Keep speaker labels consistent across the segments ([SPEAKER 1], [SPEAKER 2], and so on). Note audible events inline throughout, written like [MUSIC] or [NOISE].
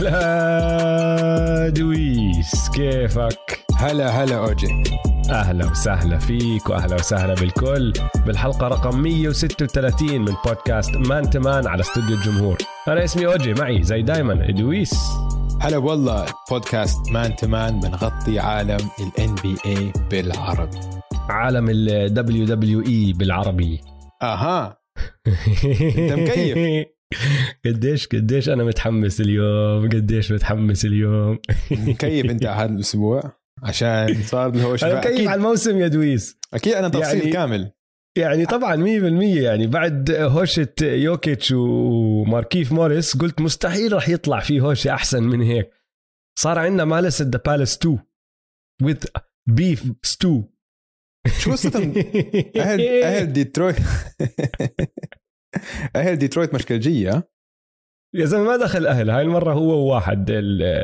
[SPEAKER 1] هلا دويس كيفك؟
[SPEAKER 2] هلا هلا أوجي.
[SPEAKER 1] أهلا وسهلا فيك وأهلا وسهلا بالكل. بالحلقة رقم 136 من بودكاست Man to Man على استوديو الجمهور. أنا اسمي أوجي معي زي دايما ادويس
[SPEAKER 2] هلا والله بودكاست Man to Man بنغطي عالم ال NBA بالعربي.
[SPEAKER 1] عالم ال WWE بالعربي.
[SPEAKER 2] أها. [LAUGHS] أنت مكيف.
[SPEAKER 1] قديش قديش أنا متحمس اليوم؟ قديش متحمس اليوم؟
[SPEAKER 2] مكيف أنت [LAUGHS] هذا الأسبوع؟ عشان صار الهوش
[SPEAKER 1] أنا مكيف على الموسم يا دويس.
[SPEAKER 2] أكيد أنا تفصيل
[SPEAKER 1] يعني
[SPEAKER 2] كامل.
[SPEAKER 1] يعني طبعا 100% يعني بعد هوشة يوكيتش وماركيف موريس قلت مستحيل رح يطلع في هوشة أحسن من هيك. صار عندنا Malice at the Palace 2 with beef stew.
[SPEAKER 2] شو قصة [LAUGHS] أهل أهل ديترويت؟ [LAUGHS] [LAUGHS] أهل ديترويت مشكلجية.
[SPEAKER 1] يا زلمة ما دخل أهل هاي المرة هو وواحد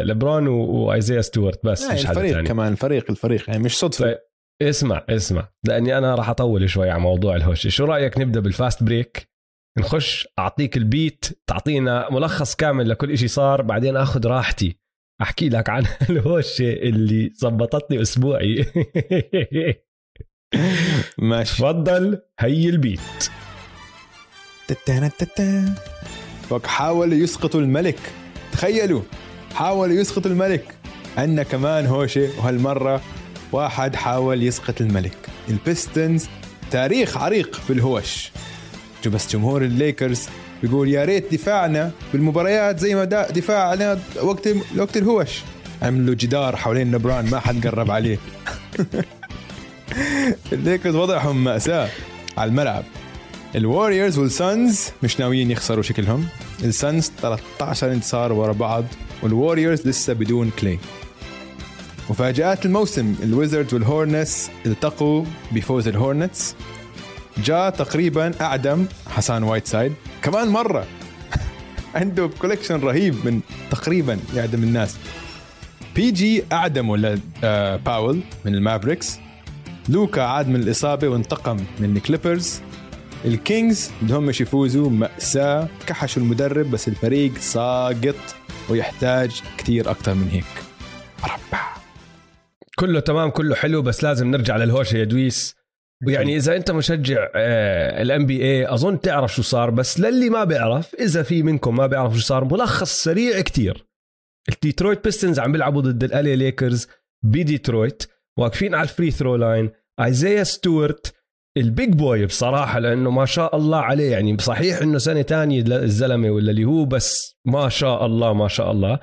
[SPEAKER 1] لبرون وإيزيا ستوارت بس مش حدا
[SPEAKER 2] الفريق كمان الفريق الفريق يعني مش صدفة.
[SPEAKER 1] طيب. اسمع اسمع لأني أنا راح أطول شوي على موضوع الهوشه شو رأيك نبدأ بال fast break؟ نخش أعطيك ال beat تعطينا ملخص كامل لكل إشي صار بعدين آخذ راحتي. أحكي لك عن [LAUGHS] الهوشة اللي زبطتني أسبوعي. [LAUGHS]
[SPEAKER 2] ماشي.
[SPEAKER 1] تفضل هي
[SPEAKER 2] ال beat. حاولوا يسقطوا الملك. تخيلوا حاولوا يسقطوا الملك. عندنا كمان هوشة وهالمرة واحد حاول يسقط الملك. ال Pistons تاريخ عريق في الهوش. بس جمهور الليكرز بيقول يا ريت دفاعنا بالمباريات زي ما دفاعنا وقت وقت الهوش. عملوا جدار حوالين لبرون ما حد قرب عليه. [LAUGHS] الليكرز وضعهم مأساة على الملعب. ال Warriors وال Suns مش ناويين يخسروا شكلهم. ال Suns 13 انتصار ورا بعض وال Warriors لسه بدون كلي مفاجآت الموسم ال Wizards وال Hornets التقوا بفوز ال Hornets جاء تقريبا أعدم حسان وايت سايد كمان مرة. [LAUGHS] عنده collection رهيب من تقريبا يعدم الناس. بي جي أعدموا لباول من ال Mavericks. لوكا عاد من الإصابة وانتقم من ال Clippers ال Kings بدهم يفوزوا مأساة. كحشوا المدرب بس الفريق ساقط ويحتاج كتير أكتر من هيك. مربع
[SPEAKER 1] كله تمام كله حلو بس لازم نرجع للهوشة يا دويس. ويعني إذا أنت مشجع ال NBA أظن تعرف شو صار بس للي ما بيعرف إذا في منكم ما بيعرف شو صار ملخص سريع كتير. ال Detroit Pistons عم بيلعبوا ضد ال LA Lakers بديترويت واقفين على ال free throw line ايزيا ستوارت ال big boy بصراحة لأنه ما شاء الله عليه. يعني صحيح إنه سنة تانية الزلمة ولا اللي هو بس ما شاء الله ما شاء الله.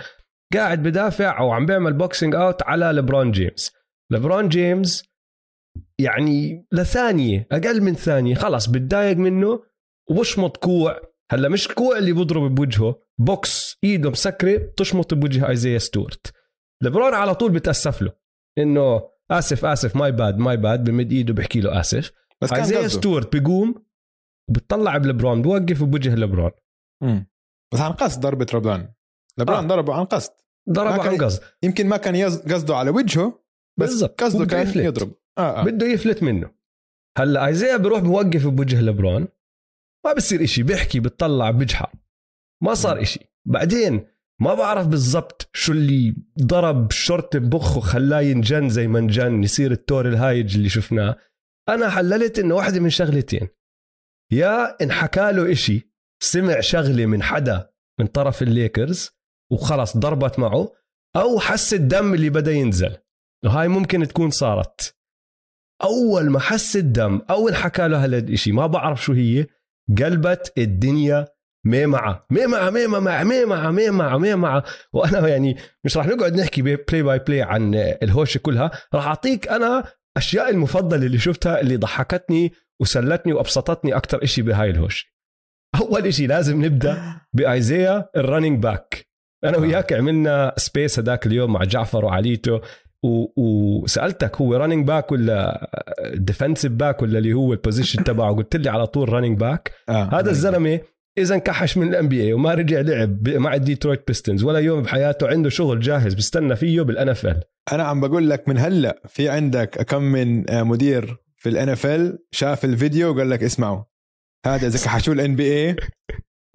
[SPEAKER 1] قاعد بدافع أو عم بيعمل boxing out على لبرون جيمس. لبرون جيمس يعني لثانية أقل من ثانية. خلص بتضايق منه وبشمط كوع هلأ مش كوع اللي بضرب بوجهه بوكس إيده مسكرة تشمط بوجه ايزيا ستورت. لبرون على طول بتأسف له إنه آسف آسف my bad my bad بمد إيده بحكي له آسف.
[SPEAKER 2] بس قصده.
[SPEAKER 1] ستورت بيقوم وبتطلع بلبرون بوقف بوجه لبرون.
[SPEAKER 2] مم. بس عن قصد ضربة ربلان. لبرون
[SPEAKER 1] آه.
[SPEAKER 2] ضربه عن قصد.
[SPEAKER 1] ضربه عن قصد.
[SPEAKER 2] يمكن ما كان يز- قصده على وجهه بس
[SPEAKER 1] بالضبط.
[SPEAKER 2] قصده كان
[SPEAKER 1] يفلت.
[SPEAKER 2] يضرب. آه آه.
[SPEAKER 1] بده يفلت منه. هلا إيزيا بيروح بوقف بوجه لبرون. ما بصير إشي. بيحكي بتطلع بجحر ما صار إشي. بعدين ما بعرف بالضبط شو اللي ضرب شرط بمخه خلاه ينجن زي ما انجن يصير الثور الهايج اللي شفناه. أنا حللت انه واحدة من شغلتين. يا انحكى له إشي سمع شغلة من حدا من طرف الليكرز وخلص ضربت معه أو حس الدم اللي بدأ ينزل. وهاي ممكن تكون صارت. أول ما حس الدم أو انحكى له هذا الشيء ما بعرف شو هي قلبت الدنيا مي معه. مي معه مي معه مي معه مي معه مي معه وأنا يعني مش راح نقعد نحكي play by play عن الهوشة كلها. راح أعطيك أنا أشياء المفضلة اللي شفتها اللي ضحكتني وسلتني وأبسطتني أكثر شيء بهاي الهوشه أول شيء لازم نبدأ بايزيا ال running back أنا وياك عملنا space هذاك اليوم مع جعفر وعليتو و... وسألتك هو running back ولا defensive back ولا اللي هو ال position تبعه؟ قلت لي على طول running back
[SPEAKER 2] آه.
[SPEAKER 1] هذا الزلمة إذا انكحش من ال NBA وما رجع لعب مع ال Detroit Pistons ولا يوم بحياته عنده شغل جاهز بيستنى فيه بال NFL
[SPEAKER 2] أنا عم بقول لك من هلأ في عندك كم من آه، مدير في ال NFL شاف الفيديو وقال لك اسمعوا هذا إذا كحشوا الان بي اي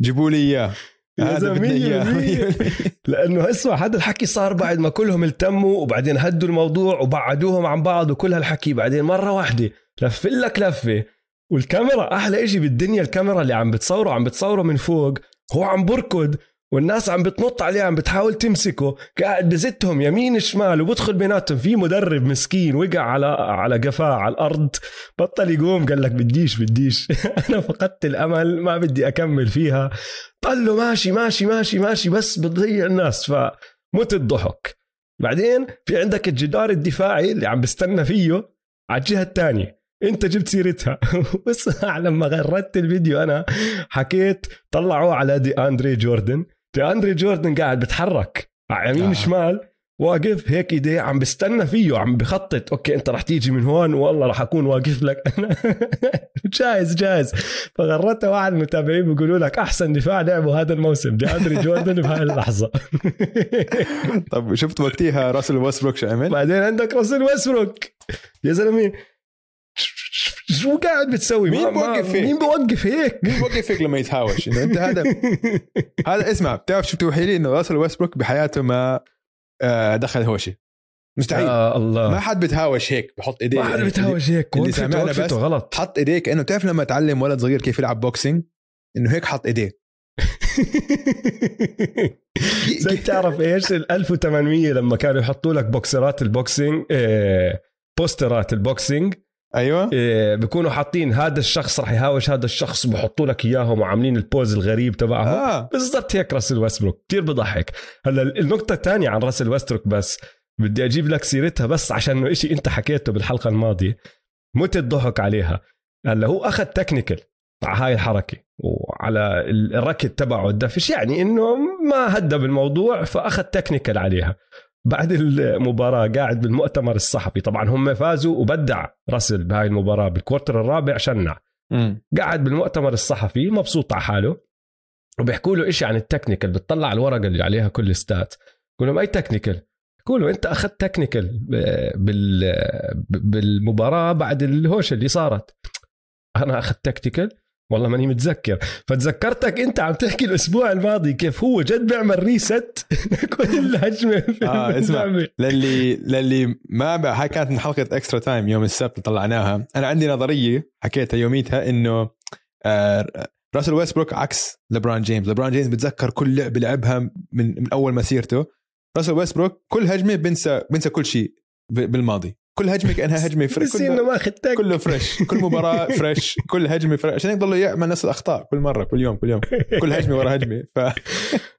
[SPEAKER 2] جيبوا لي إياه
[SPEAKER 1] يا
[SPEAKER 2] هذا بدنا.
[SPEAKER 1] بالمية. [LAUGHS] لأنه اسمع هذا الحكي صار بعد ما كلهم التموا وبعدين هدوا الموضوع وبعدوهم عن بعض وكل هالحكي بعدين مرة واحدة لف لك لفة والكاميرا أحلى إشي بالدنيا الكاميرا اللي عم بتصوره عم بتصوره من فوق هو عم بركض والناس عم بتنط عليه عم بتحاول تمسكه قاعد بزتهم يمين شمال وبدخل بيناتهم في مدرب مسكين وقع على على قفاه على الأرض بطل يقوم قال لك بديش بديش. [LAUGHS] أنا فقدت الأمل ما بدي أكمل فيها. ضله ماشي ماشي ماشي ماشي بس بتضيع الناس فمت الضحك. بعدين في عندك الجدار الدفاعي اللي عم بستنى فيه على الجهة الثانية. انت جبت سيرتها. [LAUGHS] بس لما غردت الفيديو أنا حكيت طلعوا على دي أندري جوردن. دي أندري جوردن قاعد بتحرك على يمين
[SPEAKER 2] آه.
[SPEAKER 1] شمال واقف هيك ايديه عم بستنى فيه عم بخطط أوكي أنت رح تيجي من هون والله رح أكون واقف لك. [LAUGHS] أنا جاهز جاهز فغرتها واحد من المتابعين بيقولوا لك أحسن دفاع لعبه هذا الموسم دي أندري جوردن بهاي اللحظة. [LAUGHS]
[SPEAKER 2] طب شفت وقتها راسل ويستبروك شو عمل؟
[SPEAKER 1] بعدين عندك راسل ويسبروك. يا زلمة شو قاعد بتسوي؟
[SPEAKER 2] مين بوقف هيك؟
[SPEAKER 1] مين بوقف هيك؟
[SPEAKER 2] مين بوقف هيك لما يتهاوش؟ إنه أنت هذا [LAUGHS] هذا اسمع بتعرف شو بتوحي لي؟ إنه راسل ويستبروك بحياته ما آه، دخل هوشه مستحيل.
[SPEAKER 1] يا الله.
[SPEAKER 2] ما حد بتهاوش هيك بحط إيديه
[SPEAKER 1] ما حد بتهاوش هيك.
[SPEAKER 2] اللي سمعنا بس.
[SPEAKER 1] غلط.
[SPEAKER 2] حط ايديه كانه بتعرف لما تعلم ولد صغير كيف يلعب boxing؟ إنه هيك حط إيديه. [LAUGHS]
[SPEAKER 1] زي بتعرف إيش؟ ال 1800 لما كانوا يحطوا لك بوكسرات ال boxing آه، بوسترات ال
[SPEAKER 2] boxing أيوه.
[SPEAKER 1] آه، بيكونوا حاطين هذا الشخص رح يهاوش هذا الشخص بحطوا لك إياهم وعاملين ال pose الغريب تبعهم.
[SPEAKER 2] آه.
[SPEAKER 1] بالضبط هيك راسل ويستبروك. كثير بضحك. هلا النقطة الثانية عن راسل ويستبروك بس. بدي أجيب لك سيرتها بس عشان انه شيء أنت حكيته بالحلقة الماضية. مت الضحك عليها؟ هلا هو أخذ technical على هاي الحركة. وعلى الركض تبعه الدفش يعني إنه ما هدى بالموضوع فأخذ technical عليها. بعد المباراة قاعد بالمؤتمر الصحفي. طبعا هم فازوا وبدع راسل بهاي المباراة بال quarter الرابع شنع. قاعد بالمؤتمر الصحفي مبسوط على حاله وبيحكوا له شيء عن ال technical بتطلع على الورقة اللي عليها كل stats بقول لهم أي technical بقول له أنت أخذت technical بال بالمباراة بعد الهوشة اللي صارت. أنا أخذت technical والله ماني متذكر. فتذكرتك انت عم تحكي الأسبوع الماضي كيف هو جد بيعمل reset [LAUGHS] كل هجمه في
[SPEAKER 2] آه، اسمع. للي للي ما هاي كانت من حلقة Extra Time يوم السبت طلعناها. أنا عندي نظرية حكيتها يوميتها إنه آه، راسل ويستبروك عكس لبران جيمس. لبران جيمس بتذكر كل لعبة لعبها من من أول مسيرته. راسل ويستبروك كل هجمة بنسى بنسى كل شيء بالماضي. كل هجمه كأنها هجمه fresh
[SPEAKER 1] بس إنه ما اخذ تك
[SPEAKER 2] كله fresh كل مباراة [LAUGHS] fresh كل هجمه fresh عشان يضل يعمل نفس الاخطاء كل مرة كل يوم كل يوم. كل هجمه ورا هجمه ف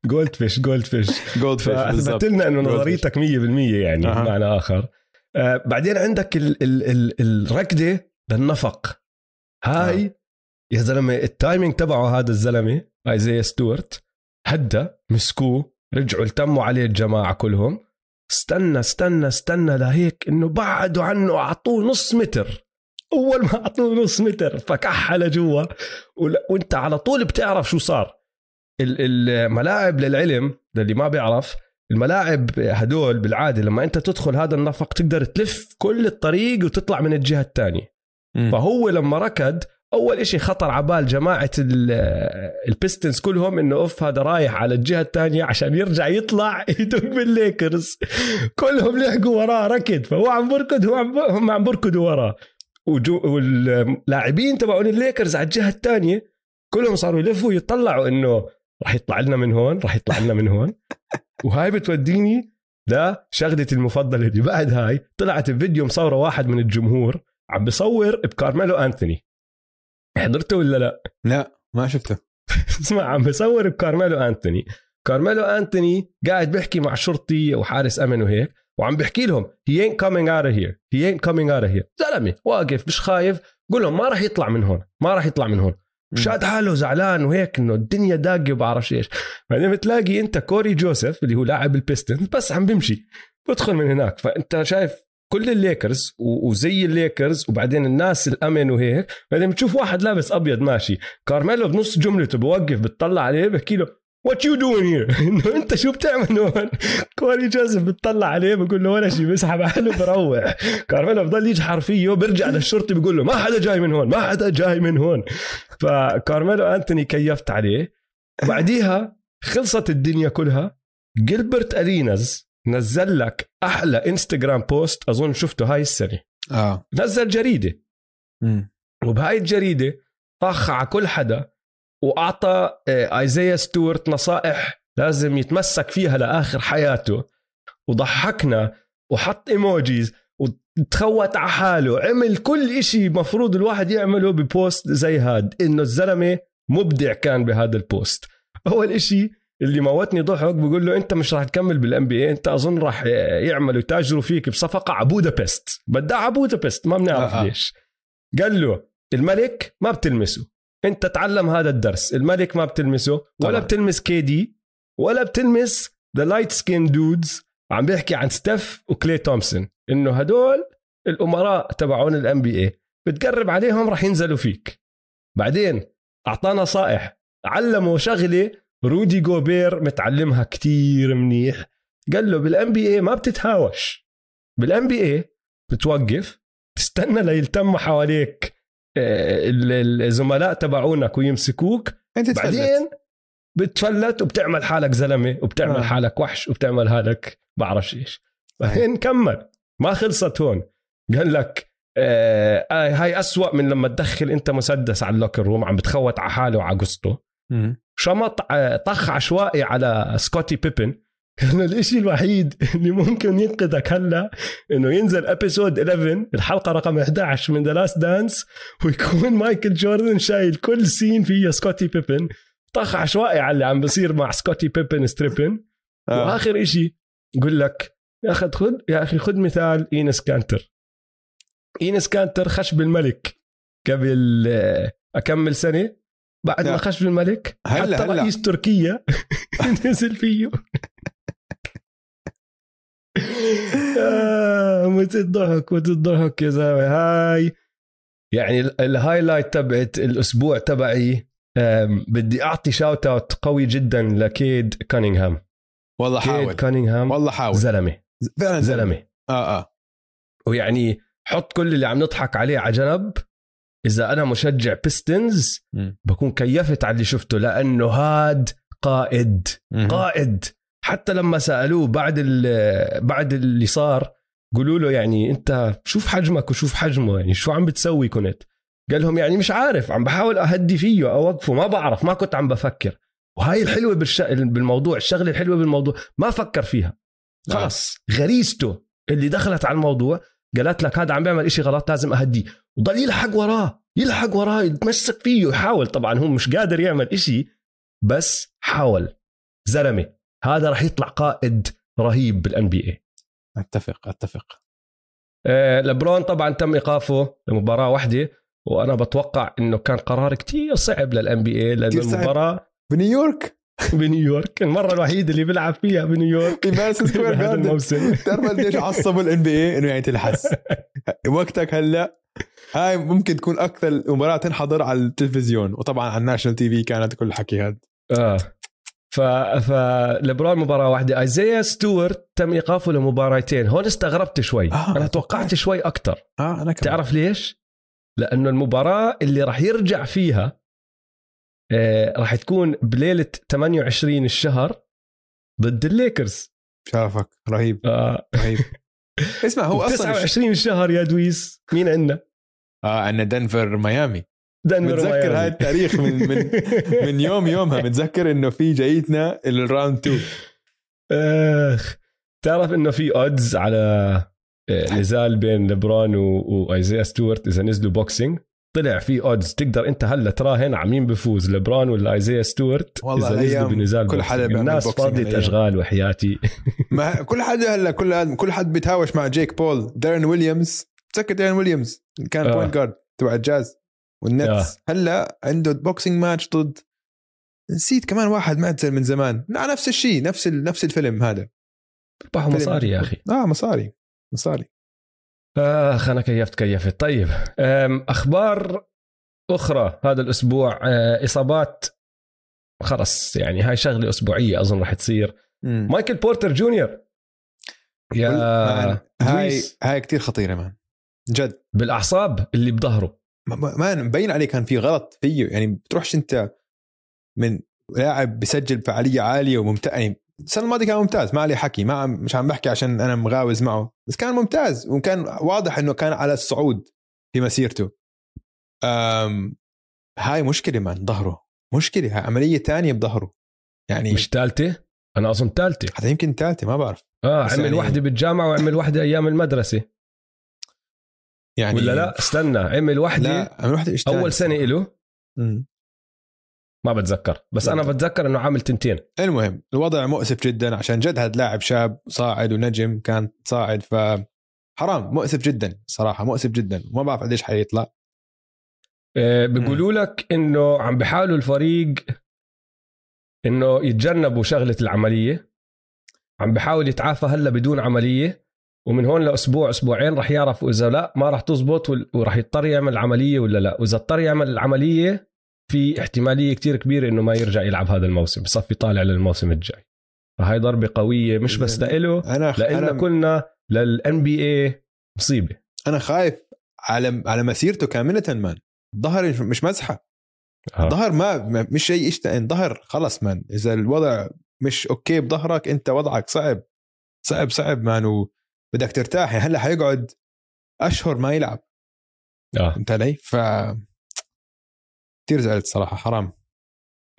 [SPEAKER 2] goldfish goldfish
[SPEAKER 1] goldfish
[SPEAKER 2] بالضبط.
[SPEAKER 1] لنا
[SPEAKER 2] إنه.
[SPEAKER 1] نظريتك 100% يعني. بمعنى آخر. آه بعدين عندك ال ال ال الركضة للنفق هاي. يا زلمة ال timing تبعه هذا الزلمة ايزايا ستوارت هدى مسكوه رجعوا التموا عليه الجماعة كلهم. استنى استنى استنى لهيك إنه بعدوا عنه أعطوه نص متر. أول ما أعطوه نص متر فكح لجوا. وإنت على طول بتعرف شو صار. ال- الملاعب للعلم للي ما بيعرف الملاعب هدول بالعادة لما إنت تدخل هذا النفق تقدر تلف كل الطريق وتطلع من الجهة الثانية
[SPEAKER 2] مم.
[SPEAKER 1] فهو لما ركض أول إشي خطر على بال جماعة ال- البيستنز كلهم إنه أوف هذا رايح على الجهة الثانية عشان يرجع يطلع [LAUGHS] يدق بالليكرز. كلهم لحقوا وراه ركض فهو عم بركض هو عم هم عم بركضوا وراه. واللاعبين تبعون الليكرز على الجهة الثانية كلهم صاروا يلفوا يطلعوا إنه راح يطلع لنا من هون راح يطلع لنا من هون. [LAUGHS] وهاي بتوديني لشغلتي المفضلة اللي بعد هاي طلعت بفيديو مصورة واحد من الجمهور عم بصور بكارميلو أنثوني. حضرته ولا لا؟
[SPEAKER 2] لا ما شفته. [LAUGHS]
[SPEAKER 1] اسمع عم بصور بكارميلو انثوني كارميلو انثوني قاعد بيحكي مع شرطي وحارس أمن وهيك وعم بحكي لهم he ain't coming out of here. He ain't coming out of here. زلمة واقف مش خايف. قول لهم ما راح يطلع من هون ما راح يطلع من هون. شاد حاله زعلان وهيك إنه الدنيا داقه وبعرفش إيش. بعدين بتلاقي أنت كوري جوزيف اللي هو لاعب البيستنز بس عم بمشي بدخل من هناك. فأنت شايف كل الليكرز وزي الليكرز وبعدين الناس الأمن وهيك. بعدين بتشوف واحد لابس أبيض ماشي كارميلو بنص جملته بوقف بتطلع عليه بحكي له what you doin' here إنه أنت شو بتعمل هون؟ كوري جوزيف بتطلع عليه بقول له ولا شيء بسحب حاله بروح. كارميلو بضل يجحر فيه بيرجع للشرطي بيقول له ما حدا جاي من هون ما حدا جاي من هون. فكارميلو أنتوني كيفت عليه. بعديها خلصت الدنيا كلها. جيلبرت اريناز نزل لك أحلى انستغرام post أظن شفته هاي السنة.
[SPEAKER 2] آه.
[SPEAKER 1] نزل جريدة.
[SPEAKER 2] مم.
[SPEAKER 1] وبهاي الجريدة طخ على كل حدا وأعطى آه، ايزيا ستورت نصائح لازم يتمسك فيها لآخر حياته. وضحكنا وحط emojis وتخوت على حاله. عمل كل إشي مفروض الواحد يعمله ب post زي هاد. إنه الزلمة مبدع كان بهذا ال post أول إشي اللي موتني ضحك بقول له انت مش راح تكمل بال NBA انت اظن راح يعملوا يتاجروا فيك بصفقة على بودابست بدها على بودابست ما بنعرف
[SPEAKER 2] آه،.
[SPEAKER 1] ليش. قال له الملك ما بتلمسه. انت تعلم هذا الدرس الملك ما بتلمسه ولا
[SPEAKER 2] طبعاً.
[SPEAKER 1] بتلمس KD ولا بتلمس the light skin dudes عم بيحكي عن ستيف وكلي تومسون انه هدول الامراء تبعون ال NBA. بتقرب عليهم راح ينزلوا فيك. بعدين أعطانا نصائح علمه شغلة رودي جوبير متعلمها كتير منيح. قال له بال NBA ما بتتهاوش. بال NBA بتوقف تستنى ليلتموا حواليك آه، ال- الزملاء تبعونك ويمسكوك.
[SPEAKER 2] أنت تفلت.
[SPEAKER 1] بعدين بتفلت وبتعمل حالك زلمة وبتعمل
[SPEAKER 2] آه.
[SPEAKER 1] حالك وحش وبتعمل حالك بعرفش إيش. بعدين كمل. ما خلصت هون. قال لك آه آه، هاي أسوأ من لما تدخل أنت مسدس على ال locker room عم بتخوت على حاله وعلى قصته. شمط ع- طخ عشوائي على سكوتي بيبن. [LAUGHS] انه الإشي الوحيد اللي ممكن ينقذك هلا إنه ينزل episode 11 الحلقة رقم 11 من The Last Dance ويكون مايكل جوردن شايل كل scene فيها سكوتي بيبن. طخ عشوائي على اللي عم بصير مع سكوتي بيبن ستريبن.
[SPEAKER 2] آه.
[SPEAKER 1] وآخر إشي يقول لك يا أخي خذ يا أخي خذ مثال إينس كانتر. إينس كانتر خش بالملك قبل آه، أكمل سنة. بعد. ما خش بالملك
[SPEAKER 2] هلا-
[SPEAKER 1] حتى
[SPEAKER 2] هلا.
[SPEAKER 1] رئيس تركيا [LAUGHS] نزل فيه. آه، مت الضحك مت الضحك يا زلمة. هاي يعني ال- ال highlight تبعت الأسبوع تبعي بدي أعطي shout out قوي جدا لكيد كانينغهام.
[SPEAKER 2] والله
[SPEAKER 1] كيد
[SPEAKER 2] حاول.
[SPEAKER 1] كانينغهام
[SPEAKER 2] والله حاول.
[SPEAKER 1] زلمة.
[SPEAKER 2] فعلا
[SPEAKER 1] زلمة.
[SPEAKER 2] آه آه.
[SPEAKER 1] ويعني حط كل اللي عم نضحك عليه على جنب. إذا أنا مشجع
[SPEAKER 2] Pistons.
[SPEAKER 1] بكون كيفت على اللي شفته لأنه هاد قائد. قائد. حتى لما سألوه بعد ال- بعد اللي صار قولوا له يعني أنت شوف حجمك وشوف حجمه يعني شو عم بتسوي كنت؟ قال لهم يعني مش عارف عم بحاول أهدي فيه اوقفه ما بعرف ما كنت عم بفكر. وهاي الحلوة بالش... بالموضوع الشغلة الحلوة بالموضوع ما فكر فيها. خلص غريزته اللي دخلت على الموضوع قالت لك هذا عم بيعمل إشي غلط لازم أهديه. وضل يلحق وراه يلحق وراه يتمسك فيه يحاول. طبعا هو مش قادر يعمل إشي بس حاول. زلمة هذا راح يطلع قائد رهيب بالان بي اي
[SPEAKER 2] أتفق أتفق.
[SPEAKER 1] آه، لبرون طبعا تم إيقافه لمباراة واحدة وأنا بتوقع إنه كان قرار كتير صعب لل NBA
[SPEAKER 2] لأنه صعب.
[SPEAKER 1] المباراة
[SPEAKER 2] بنيويورك؟
[SPEAKER 1] بنيويورك. المرة الوحيده اللي بيلعب فيها بنيويورك.
[SPEAKER 2] في Madison
[SPEAKER 1] Square
[SPEAKER 2] Garden
[SPEAKER 1] الموسم.
[SPEAKER 2] تعرف قديش عصبوا ال NBA إنه يعني تلحس. [LAUGHS] وقتك هلأ هاي ممكن تكون أكثر مباراة تنحضر على التلفزيون وطبعا على ال national TV كانت كل الحكي هذا
[SPEAKER 1] آه. ف فليبرون مباراة واحدة. ايزيا ستوارت تم إيقافه لمباراتين. هون استغربت شوي.
[SPEAKER 2] آه،
[SPEAKER 1] أنا توقعت شوي أكثر
[SPEAKER 2] آه أنا كمان.
[SPEAKER 1] تعرف ليش؟ لأنه المباراة اللي راح يرجع فيها آه راح تكون بليلة 28 الشهر ضد الليكرز.
[SPEAKER 2] شرفك رهيب.
[SPEAKER 1] آه.
[SPEAKER 2] رهيب. [LAUGHS] اسمع هو أصلا
[SPEAKER 1] 29 الشهر يا دويس. مين عندنا؟
[SPEAKER 2] آه عندنا دنفر ميامي.
[SPEAKER 1] دنفر
[SPEAKER 2] متذكر
[SPEAKER 1] ميامي.
[SPEAKER 2] هاي التاريخ من من [LAUGHS] من يوم يومها. متذكر إنه في جايتنا ال round 2
[SPEAKER 1] أخ تعرف إنه في odds على آه، نزال بين ليبرون و- وايزيا ستوارت إذا نزلوا boxing طلع في odds تقدر أنت هلا تراهن على مين بفوز ليبرون ولا ايزيا ستوارت إذا نزلوا بنزال
[SPEAKER 2] كل. حدا
[SPEAKER 1] الناس
[SPEAKER 2] فاضية.
[SPEAKER 1] أشغال وحياتي.
[SPEAKER 2] ما كل حدا هلا كل كل حد بيتهاوش مع جيك بول. دارين ويليامز تذكر دارين ويليامز اللي كان
[SPEAKER 1] آه.
[SPEAKER 2] point guard تبع ال Jazz وال Nets. هلا عنده boxing match ضد نسيت كمان واحد معتزل من زمان. نفس الشيء نفس ال... نفس الفيلم هذا.
[SPEAKER 1] بيربحوا مصاري يا أخي.
[SPEAKER 2] آه مصاري مصاري.
[SPEAKER 1] اخ أنا كيفت كيفت. طيب أخبار أخرى هذا الأسبوع أه، إصابات. خلص يعني هاي شغلة أسبوعية أظن راح تصير.
[SPEAKER 2] مم.
[SPEAKER 1] مايكل بورتر جونيور. يا
[SPEAKER 2] هاي. هاي كتير خطيرة man. جد.
[SPEAKER 1] بالأعصاب اللي بظهره.
[SPEAKER 2] ما- مبين عليه كان في غلط فيه. يعني بتروحش انت من لاعب بسجل فعالية عالية وممتاز. يعني السنة الماضية كان ممتاز. ما عليه حكي. ما عم مش عم بحكي عشان أنا مغاوز معه. بس كان ممتاز. وكان واضح إنه كان على الصعود في مسيرته. أم هاي مشكلة مان ظهره. مشكلة. هاي عملية تانية بظهره. يعني
[SPEAKER 1] مش ثالثه أنا اظن ثالثه
[SPEAKER 2] حتى يمكن ثالثه ما بعرف. آه
[SPEAKER 1] عمل
[SPEAKER 2] يعني-
[SPEAKER 1] واحدة بالجامعة وعمل واحدة أيام المدرسة.
[SPEAKER 2] يعني
[SPEAKER 1] ولا لا؟ استنى عمل واحدة
[SPEAKER 2] لا عمل واحدة إيش أول.
[SPEAKER 1] سنة له. ما بتذكر بس. أنا بتذكر. إنه عامل تنتين.
[SPEAKER 2] المهم الوضع مؤسف جدا عشان جد هذا لاعب شاب صاعد ونجم كان صاعد ف حرام مؤسف جدا صراحة مؤسف جدا ما بعرف قديش حيطلع.
[SPEAKER 1] آه، بيقولوا لك إنه عم بحاولوا الفريق إنه يتجنبوا شغلة العملية عم بحاول يتعافى هلا بدون عملية. ومن هون لأسبوع أسبوعين رح يعرفوا إذا لا ما رح تزبط ورح يضطر يعمل عملية ولا لا. وإذا اضطر يعمل العملية في احتمالية كتير كبيرة إنه ما يرجع يلعب هذا الموسم بصفي طالع للموسم الجاي. فهاي ضربة قوية مش بس لإله
[SPEAKER 2] أنا
[SPEAKER 1] لإلنا
[SPEAKER 2] أنا
[SPEAKER 1] كلنا لل NBA مصيبة.
[SPEAKER 2] أنا خايف على على مسيرته كاملة man. ظهر مش مزحة.
[SPEAKER 1] آه.
[SPEAKER 2] ظهر ما مش شيء يشتغل ظهر خلص man. إذا الوضع مش okay بظهرك أنت وضعك صعب. صعب صعب man. وبدك ترتاح يعني هلأ حيقعد أشهر ما يلعب
[SPEAKER 1] آه
[SPEAKER 2] فهمت علي؟ ف كثير زعلت صراحة حرام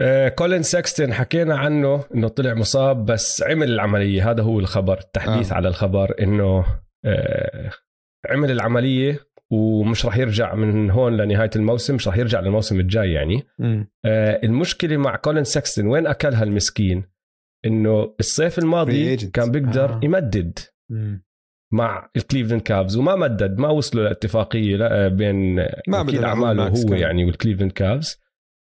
[SPEAKER 1] آه، كولين ساكستن حكينا عنه إنه طلع مصاب بس عمل العملية هذا هو الخبر التحديث
[SPEAKER 2] آه.
[SPEAKER 1] على الخبر إنه آه، عمل العملية ومش راح يرجع من هون لنهاية الموسم مش راح يرجع للموسم الجاي يعني آه، المشكلة مع كولين ساكستن وين أكلها المسكين إنه الصيف الماضي. كان بيقدر
[SPEAKER 2] آه.
[SPEAKER 1] يمدد
[SPEAKER 2] مم.
[SPEAKER 1] مع ال Cleveland Cavs وما مدد ما وصلوا لاتفاقية لا بين
[SPEAKER 2] ما
[SPEAKER 1] وكيل
[SPEAKER 2] أعماله
[SPEAKER 1] هو
[SPEAKER 2] كان.
[SPEAKER 1] يعني وال Cleveland Cavs.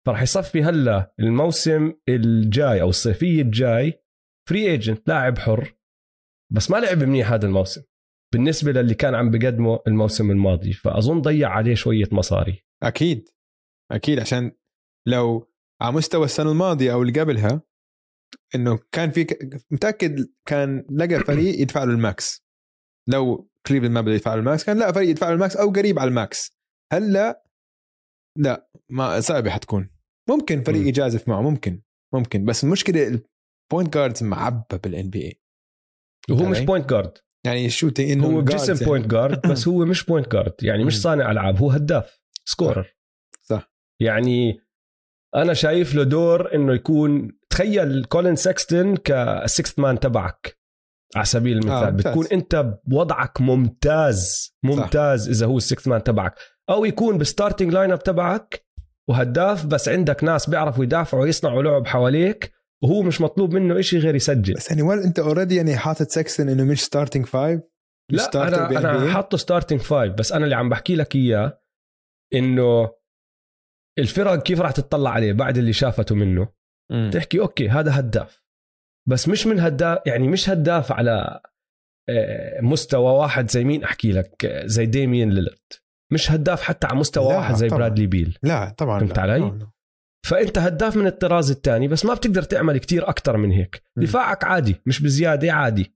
[SPEAKER 1] فراح يصفي هلا الموسم الجاي أو الصيفية الجاي free agent لاعب حر. بس ما لعب منيح هذا الموسم. بالنسبة للي كان عم بقدمه الموسم الماضي فأظن ضيع عليه شوية مصاري.
[SPEAKER 2] أكيد. أكيد عشان لو على مستوى السنة الماضية أو اللي قبلها إنه كان في متأكد كان لقى فريق يدفع له ال max. لو كليفلاند ما بده يدفع ال max كان لقى فريق يدفع ال max أو قريب على ال max هلأ لا ما صعبة حتكون ممكن فريق. يجازف معه ممكن ممكن بس المشكلة ال point guards معبى بال NBA
[SPEAKER 1] وهو؟ مش point guard
[SPEAKER 2] يعني shooting إنه
[SPEAKER 1] هو
[SPEAKER 2] guards
[SPEAKER 1] بجسم
[SPEAKER 2] يعني.
[SPEAKER 1] بوينت guard [COUGHS] بس هو مش point guard يعني مش. صانع ألعاب هو هداف scorer
[SPEAKER 2] صح
[SPEAKER 1] يعني أنا شايف له دور إنه يكون تخيل كولين سكستن ك sixth man تبعك على سبيل المثال
[SPEAKER 2] آه،
[SPEAKER 1] آه
[SPEAKER 2] ممتاز.
[SPEAKER 1] بتكون أنت بوضعك ممتاز ممتاز صح. إذا هو ال sixth man تبعك. أو يكون بال starting lineup تبعك وهداف بس عندك ناس بيعرفوا يدافعوا ويصنعوا لعب حواليك وهو مش مطلوب منه إشي غير يسجل.
[SPEAKER 2] بس يعني أنت already يعني حاطط سكستن إنه مش starting five
[SPEAKER 1] لا أنا أنا حاطه starting five بس أنا اللي عم بحكي لك إياه إنه الفرق كيف راح تطلع عليه بعد اللي شافته منه. تحكي okay هذا هداف. بس مش من هداف يعني مش هداف على آه، مستوى واحد زي مين أحكي لك آه، زي ديميان ليلرد مش هداف حتى على مستوى واحد زي
[SPEAKER 2] طبعاً.
[SPEAKER 1] برادلي بيل
[SPEAKER 2] لا طبعا
[SPEAKER 1] فهمت. علي؟
[SPEAKER 2] لا، لا.
[SPEAKER 1] فأنت هداف من الطراز الثاني بس ما بتقدر تعمل كتير أكتر من هيك
[SPEAKER 2] م.
[SPEAKER 1] دفاعك عادي مش بزيادة عادي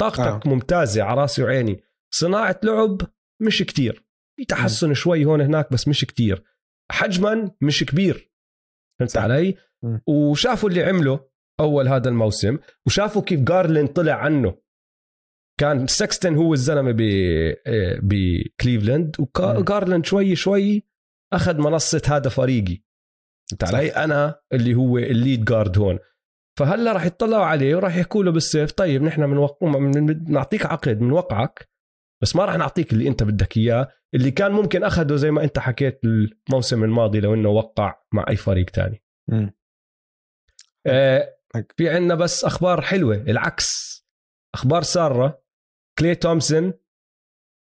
[SPEAKER 1] طاقتك
[SPEAKER 2] آه.
[SPEAKER 1] ممتازة على راسي وعيني صناعة لعب مش كتير في تحسن شوي هون هناك بس مش كتير حجما مش كبير فهمت. علي
[SPEAKER 2] م.
[SPEAKER 1] وشافوا اللي عمله أول هذا الموسم وشافوا كيف جارلاند طلع عنه كان سكستن هو الزلمة ب آه، بكليفلاند. وجارلاند شوي شوي أخذ منصة هذا فريقي فهمت علي أنا اللي هو ال lead guard هون فهلا راح يطلعوا عليه وراح يحكوا له بالصيف طيب نحن بنوق... من... نعطيك عقد منوقعك بس ما راح نعطيك اللي أنت بدك إياه اللي كان ممكن اخذه زي ما أنت حكيت الموسم الماضي لو إنه وقع مع أي فريق تاني. آه
[SPEAKER 2] حق.
[SPEAKER 1] في عندنا بس أخبار حلوة العكس. أخبار سارة. كلي تومسون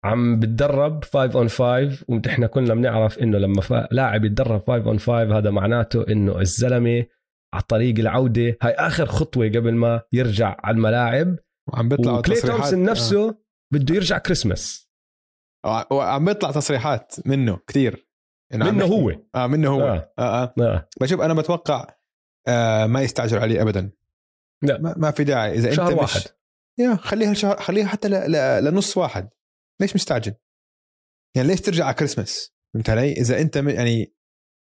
[SPEAKER 1] عم بتدرب 5 on 5 ونحن كلنا بنعرف إنه لما فا... لاعب يتدرب 5 on 5 هذا معناته إنه الزلمة على طريق العودة. هاي آخر خطوة قبل ما يرجع على الملاعب.
[SPEAKER 2] وعم
[SPEAKER 1] وكلي
[SPEAKER 2] تصريحات.
[SPEAKER 1] تومسون نفسه آه. بده يرجع كريسمس
[SPEAKER 2] آه. وعم بيطلع تصريحات منه كثير.
[SPEAKER 1] منه هو.
[SPEAKER 2] آه منه هو.
[SPEAKER 1] آه.
[SPEAKER 2] آه آه.
[SPEAKER 1] آه.
[SPEAKER 2] بشوف أنا بتوقع آه ما يستعجل عليه ابدا
[SPEAKER 1] لا.
[SPEAKER 2] ما, ما في داعي إذا
[SPEAKER 1] شهر
[SPEAKER 2] انت
[SPEAKER 1] واحد
[SPEAKER 2] مش يا خليها شهر خليها حتى ل... ل... لنص واحد ليش مستعجل؟ يعني ليش ترجع على كريسماس؟ فهمت علي؟ إذا أنت م... يعني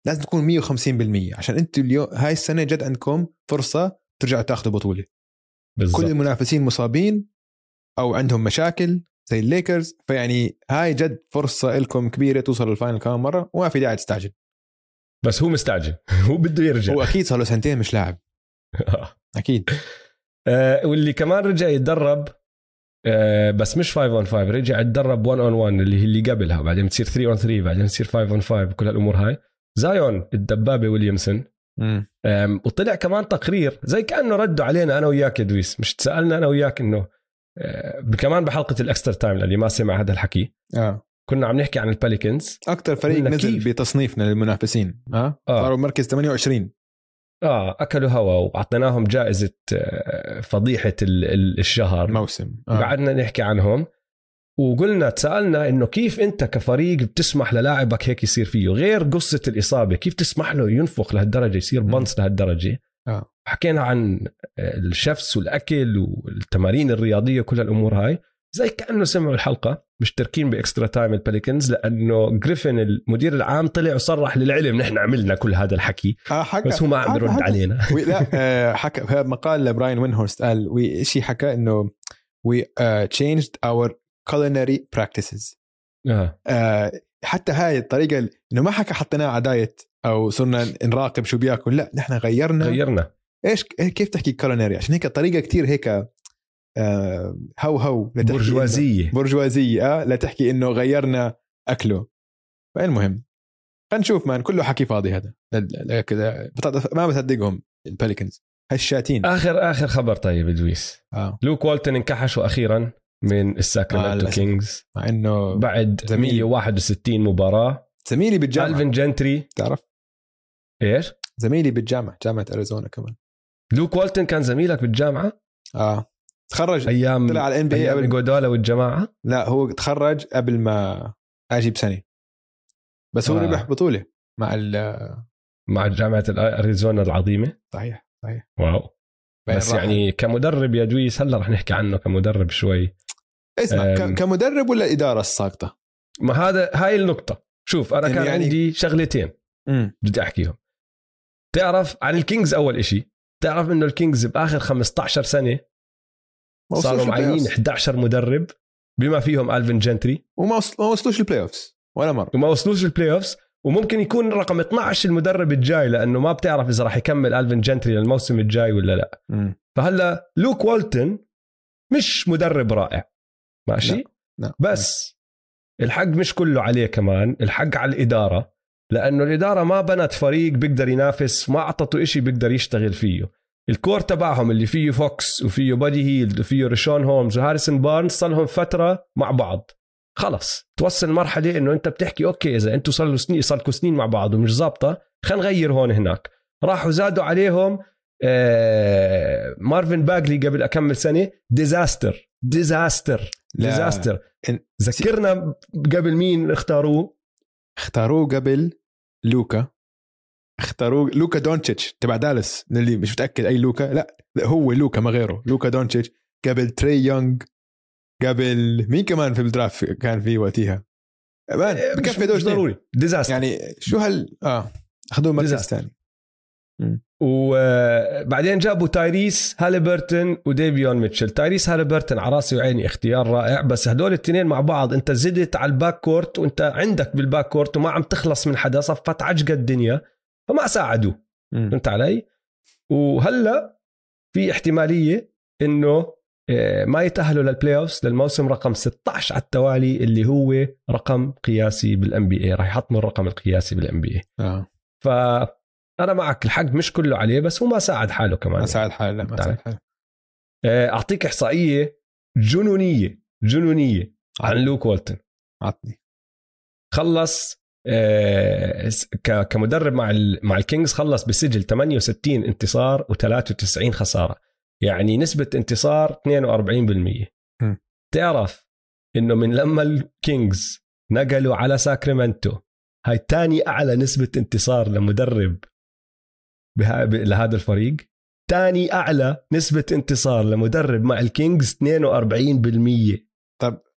[SPEAKER 2] لازم تكون 150% عشان أنتوا اليوم هاي السنة جد عندكم فرصة ترجعوا تاخذوا بطولة
[SPEAKER 1] بالضبط
[SPEAKER 2] كل المنافسين مصابين أو عندهم مشاكل زي الليكرز فيعني هاي جد فرصة لكم كبيرة توصلوا ال final كمان مرة وما في داعي تستعجل
[SPEAKER 1] بس هو مستعجل. [LAUGHS] هو بده يرجع.
[SPEAKER 2] هو أكيد صار له سنتين مش لاعب. أكيد. [LAUGHS]
[SPEAKER 1] آه، واللي كمان رجع يتدرب آه، بس مش 5 on 5 رجع يتدرب 1 on 1 اللي هي اللي قبلها بعدين بتصير 3 on 3 بعدين بتصير 5 on 5 كل هالأمور هاي. زايون الدبابة ويليامسون وطلع كمان تقرير زي كأنه ردوا علينا أنا وياك يا دويس. مش تسألنا أنا وياك إنه آه، كمان بحلقة ال Extra Time اللي ما سمع هذا الحكي.
[SPEAKER 2] آه.
[SPEAKER 1] كنا عم نحكي عن الباليكنز
[SPEAKER 2] أكثر فريق نزل
[SPEAKER 1] كيف؟
[SPEAKER 2] بتصنيفنا للمنافسين آه,
[SPEAKER 1] آه.
[SPEAKER 2] صاروا مركز 28
[SPEAKER 1] آه أكلوا هوا وأعطيناهم جائزة آه، فضيحة ال- ال- الشهر
[SPEAKER 2] موسم آه.
[SPEAKER 1] وقعدنا نحكي عنهم وقلنا تسألنا إنه كيف أنت كفريق بتسمح للاعبك هيك يصير فيه غير قصة الإصابة كيف تسمح له ينفخ لهالدرجة يصير. ينصح لهالدرجة
[SPEAKER 2] آه.
[SPEAKER 1] حكينا عن ال chefs والأكل والتمارين الرياضية كل الأمور هاي زي كأنه سمعوا الحلقة مشتركين ب Extra Time الباليكنز لأنه جريفن المدير العام طلع وصرح للعلم نحن عملنا كل هذا الحكي
[SPEAKER 2] آه حكى
[SPEAKER 1] بس هو ما عم برد
[SPEAKER 2] حكى.
[SPEAKER 1] علينا [LAUGHS]
[SPEAKER 2] وي- لا آه، حكى في مقال لبراين وينهورست قال وي شيء حكى إنه uh, changed our culinary practices
[SPEAKER 1] آه.
[SPEAKER 2] آه، حتى هاي الطريقة ال- إنه ما حكى حطيناه على diet أو صرنا نراقب شو بياكل لا نحن غيرنا
[SPEAKER 1] غيرنا
[SPEAKER 2] إيش كيف تحكي culinary عشان هيك طريقه كتير هيك آه، هو هو لتحكي برجوازية. برجوازية آه لا تحكي إنه غيرنا أكله. فالمهم خلينا نشوف man كله حكي فاضي هذا. كذا ما بصدقهم الباليكنز هالشاتين.
[SPEAKER 1] آخر آخر خبر طيب يا
[SPEAKER 2] دويس آه.
[SPEAKER 1] لوك والتون انكحشوا أخيرا من
[SPEAKER 2] آه،
[SPEAKER 1] الساكرامنتو
[SPEAKER 2] للأسف.
[SPEAKER 1] كينجز.
[SPEAKER 2] مع إنه
[SPEAKER 1] بعد
[SPEAKER 2] زميل.
[SPEAKER 1] 161 مباراة.
[SPEAKER 2] زميلي بالجامعة.
[SPEAKER 1] ألفين جنتري.
[SPEAKER 2] تعرف؟
[SPEAKER 1] إيش؟
[SPEAKER 2] زميلي بالجامعة جامعة أريزونا كمان.
[SPEAKER 1] لوك والتون كان زميلك بالجامعة؟
[SPEAKER 2] آه. تخرج؟
[SPEAKER 1] أيام
[SPEAKER 2] طلع على ال
[SPEAKER 1] NBA
[SPEAKER 2] قبل
[SPEAKER 1] ايجودولا والجماعة؟
[SPEAKER 2] لا هو تخرج قبل ما أجي بسنه بس هو
[SPEAKER 1] آه.
[SPEAKER 2] ربح بطولة مع ال
[SPEAKER 1] مع جامعة أريزونا العظيمة.
[SPEAKER 2] صحيح صحيح.
[SPEAKER 1] واو. بس
[SPEAKER 2] راح-
[SPEAKER 1] يعني كمدرب يا دويس هلا رح نحكي عنه كمدرب شوي.
[SPEAKER 2] اسمع. كمدرب ولا إدارة الساقطة؟
[SPEAKER 1] ما هذا هاي النقطة. شوف
[SPEAKER 2] أنا
[SPEAKER 1] كان
[SPEAKER 2] يعني-
[SPEAKER 1] عندي شغلتين
[SPEAKER 2] امم
[SPEAKER 1] بدي أحكيهم. تعرف عن الكينجز أول إشي؟ تعرف إنه الكينجز بآخر 15 سنة صاروا معينين 11 مدرب بما فيهم الفين جنتري
[SPEAKER 2] وما وصل- ما وصلوش ال playoffs ولا مرة.
[SPEAKER 1] وما وصلوش ال playoffs وممكن يكون رقم 12 المدرب الجاي لأنه ما بتعرف إذا راح يكمل الفين جنتري للموسم الجاي ولا لا.
[SPEAKER 2] مم.
[SPEAKER 1] فهلا لوك والتون مش مدرب رائع. ماشي؟
[SPEAKER 2] لا. لا.
[SPEAKER 1] بس الحق مش كله عليه كمان الحق على الإدارة لأنه الإدارة ما بنت فريق بيقدر ينافس ما أعطته إشي بيقدر يشتغل فيه. ال core تبعهم اللي فيه فوكس وفيه بادي هيلد وفيه ريشون هومز وهاريسون بارنز صار لهم فترة مع بعض. خلص. توصل مرحلة إنه أنت بتحكي okay إذا أنتم صار سنين صار لكم سنين مع بعض ومش ظابطة خلينا نغير هون هناك. راحوا زادوا عليهم آه مارفن باجلي قبل أكمل سنة
[SPEAKER 2] disaster
[SPEAKER 1] disaster.
[SPEAKER 2] disaster.
[SPEAKER 1] ذكرنا قبل مين اختاروه؟
[SPEAKER 2] اختاروه قبل لوكا. اختاروه. لوكا دونتشيتش تبع دالاس اللي مش متأكد أي لوكا لا, لا هو لوكا ما غيره. لوكا دونتشيتش قبل تري يونغ قبل مين كمان في ال draft كان في وقتها؟ man
[SPEAKER 1] آه،
[SPEAKER 2] بكفي دول
[SPEAKER 1] مش ضروري. disaster.
[SPEAKER 2] يعني شو هال آه اخذوه مركز. ثاني.
[SPEAKER 1] وبعدين جابوا تايريس هاليبرتون وديفيون ميتشل. تايريس هاليبرتون على راسي وعيني اختيار رائع. بس هدول الاثنين مع بعض انت زدت على ال backcourt وانت عندك بال backcourt وما عم تخلص من حدا صفت عجقة الدنيا. فما ساعدوه. فهمت علي؟ وهلا في احتمالية إنه آه، ما يتأهلوا لل playoffs للموسم رقم 16 على التوالي اللي هو رقم قياسي بال NBA راح يحطموا الرقم القياسي بال NBA
[SPEAKER 2] آه.
[SPEAKER 1] فأنا معك الحق مش كله عليه بس هو ما ساعد حاله كمان.
[SPEAKER 2] ما ساعد حاله ما. ساعد حاله.
[SPEAKER 1] آه، أعطيك إحصائية جنونية جنونية عن لوك والتون
[SPEAKER 2] عطني.
[SPEAKER 1] خلص آه، كمدرب مع مع الكينجز خلص بسجل 68 انتصار و93 خسارة. يعني نسبة انتصار 42%
[SPEAKER 2] م.
[SPEAKER 1] تعرف إنه من لما الكينجز نقلوا على ساكرامنتو هاي تاني أعلى نسبة انتصار لمدرب بها لهذا الفريق؟ تاني أعلى نسبة انتصار لمدرب مع الكينجز 42%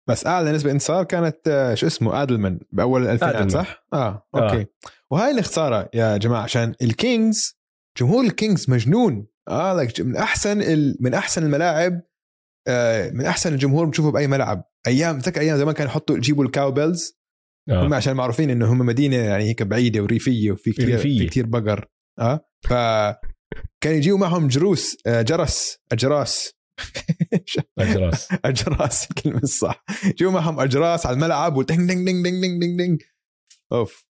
[SPEAKER 2] بس أعلى نسبة انتصار كانت آه، شو اسمه أدلمان بأول
[SPEAKER 1] الألفينات.
[SPEAKER 2] صح؟ آه okay وهاي الخساره يا جماعة عشان الكينجز جمهور الكينجز مجنون آه like من أحسن ال... من أحسن الملاعب آه من أحسن الجمهور بتشوفه بأي ملعب أيام تذكر أيام زمان كانوا يحطوا يجيبوا ال cowbells
[SPEAKER 1] آه.
[SPEAKER 2] هم عشان معروفين إنه هم مدينة يعني هيك بعيدة وريفية وفي كثير. في كثير بقر آه ف كان يجيوا معهم جروس آه جرس اجراس [LAUGHS]
[SPEAKER 1] اجراس. [LAUGHS]
[SPEAKER 2] أجراس الكلمة الصح يجيوا معهم أجراس على الملعب ودing دing دing دing دing دing دing أوف.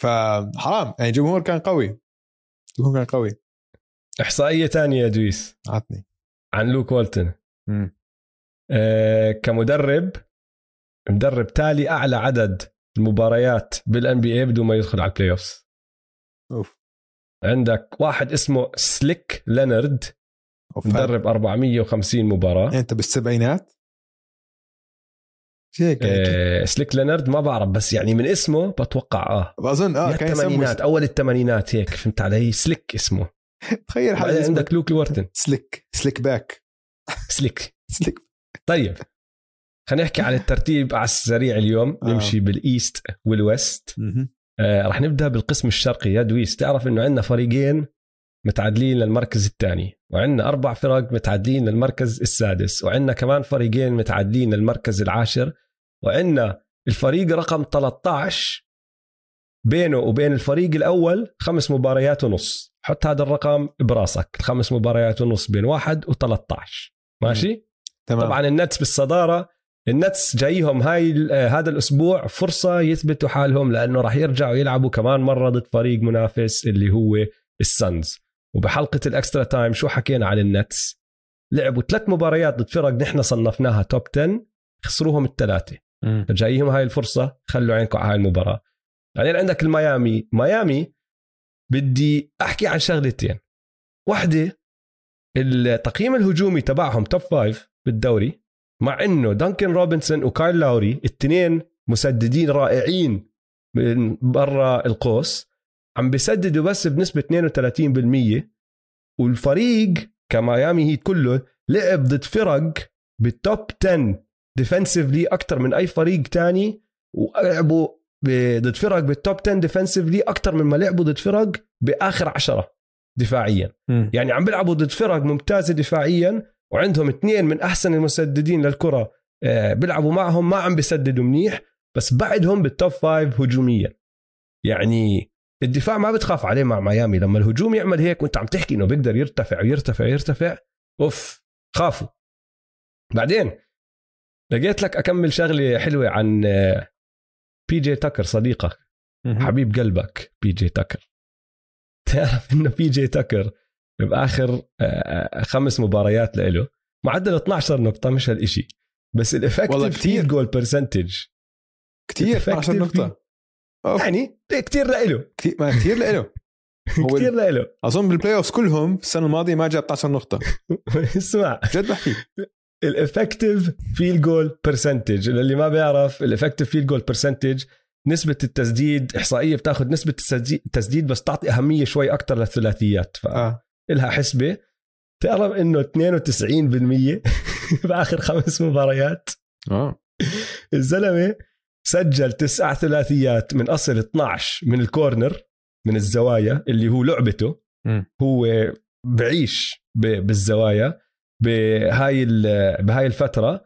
[SPEAKER 2] فحرام يعني الجمهور كان قوي. الجمهور كان قوي.
[SPEAKER 1] إحصائية تانية يا دويس.
[SPEAKER 2] عطني.
[SPEAKER 1] عن لوك والتون
[SPEAKER 2] مم.
[SPEAKER 1] آه كمدرب مدرب تالي أعلى عدد المباريات بال NBA بدون ما يدخل على ال
[SPEAKER 2] playoff.
[SPEAKER 1] عندك واحد اسمه سليك لينارد. مدرب 450 مباراة.
[SPEAKER 2] أنت بالسبعينات؟ هيك
[SPEAKER 1] آه سليك لينارد ما بعرف بس يعني من اسمه بتوقع آه.
[SPEAKER 2] بظن
[SPEAKER 1] آه
[SPEAKER 2] كان
[SPEAKER 1] الثمانينات أول الثمانينات هيك فهمت علي؟ سليك اسمه.
[SPEAKER 2] تخيل اسمه
[SPEAKER 1] عندك لوك والتون
[SPEAKER 2] slick slick back. [LAUGHS]
[SPEAKER 1] سليك.
[SPEAKER 2] سليك.
[SPEAKER 1] طيب خلينا نحكي عن الترتيب على السريع اليوم.
[SPEAKER 2] آه.
[SPEAKER 1] نمشي بال East
[SPEAKER 2] وال West.
[SPEAKER 1] آه رح نبدأ بالقسم الشرقي يا دويس. تعرف إنه عندنا فريقين متعادلين للمركز الثاني. وعندنا أربع فرق متعادلين للمركز السادس. وعندنا كمان فريقين متعادلين للمركز العاشر. وعندنا الفريق رقم 13 بينه وبين الفريق الأول خمس مباريات ونص. حط هذا الرقم براسك. الخمس مباريات ونص بين واحد و13 ماشي؟
[SPEAKER 2] تمام.
[SPEAKER 1] طبعا النتس بالصدارة. النتس جايهم هاي آه، هذا الأسبوع فرصة يثبتوا حالهم لأنه راح يرجعوا يلعبوا كمان مرة ضد فريق منافس اللي هو السانز. وبحلقة ال Extra Time Show حكينا عن النتس؟ لعبوا ثلاث مباريات ضد فرق نحن صنفناها top 10 خسروهم
[SPEAKER 2] الثلاثة.
[SPEAKER 1] فجايهم هاي الفرصة خلوا عينكم على هاي المباراة. بعدين عندك الميامي. ميامي بدي أحكي عن شغلتين. واحدة التقييم الهجومي تبعهم top five بالدوري مع إنه دانكن روبنسون وكايل لاوري الاثنين مسددين رائعين من برا القوس. عم بيسددوا بس بنسبة 32% والفريق كميامي هيت كله لعب ضد فرق بال top 10 defensively أكثر من أي فريق تاني ولعبوا ضد فرق بال top 10 defensively أكثر من ما لعبوا ضد فرق بآخر عشرة دفاعيا
[SPEAKER 2] مم.
[SPEAKER 1] يعني عم بيلعبوا ضد فرق ممتازة دفاعيا وعندهم اثنين من أحسن المسددين للكرة آه، بيلعبوا معهم ما عم بيسددوا منيح بس بعدهم بال top five هجوميا يعني الدفاع ما بتخاف عليه مع ميامي. لما الهجوم يعمل هيك وانت عم تحكي إنه بيقدر يرتفع ويرتفع ويرتفع أوف خافوا. بعدين لقيت لك أكمل شغلة حلوة عن آه، بي جي تاكر صديقك. حبيب قلبك بي جي تاكر تعرف إنه بي جي تاكر بآخر آه، خمس مباريات له معدل 12 نقطة مش هالشيء بس
[SPEAKER 2] والله
[SPEAKER 1] ال effective
[SPEAKER 2] كتير.
[SPEAKER 1] field goal percentage
[SPEAKER 2] كثير 12
[SPEAKER 1] effective
[SPEAKER 2] نقطة. أوف.
[SPEAKER 1] يعني كثير لإله.
[SPEAKER 2] كثير ما كثير له [LAUGHS] هو
[SPEAKER 1] كثير لإله.
[SPEAKER 2] أظن بال playoff كلهم السنة الماضية ما جاب 12 نقطة. [LAUGHS]
[SPEAKER 1] اسمع.
[SPEAKER 2] جد بحكي.
[SPEAKER 1] ال effective field goal percentage اللي ما بيعرف ال effective field goal percentage نسبة التسديد إحصائية بتاخذ نسبة التسديد- بس تعطي أهمية شوي أكتر للثلاثيات. فإلها حسبة. تعرف إنه 92% بآخر [LAUGHS] خمس مباريات.
[SPEAKER 2] آه.
[SPEAKER 1] الزلمة سجل تسع ثلاثيات من أصل 12 من ال corner من الزوايا اللي هو لعبته.
[SPEAKER 2] مم.
[SPEAKER 1] هو بعيش بالزوايا بهاي بهاي الفترة.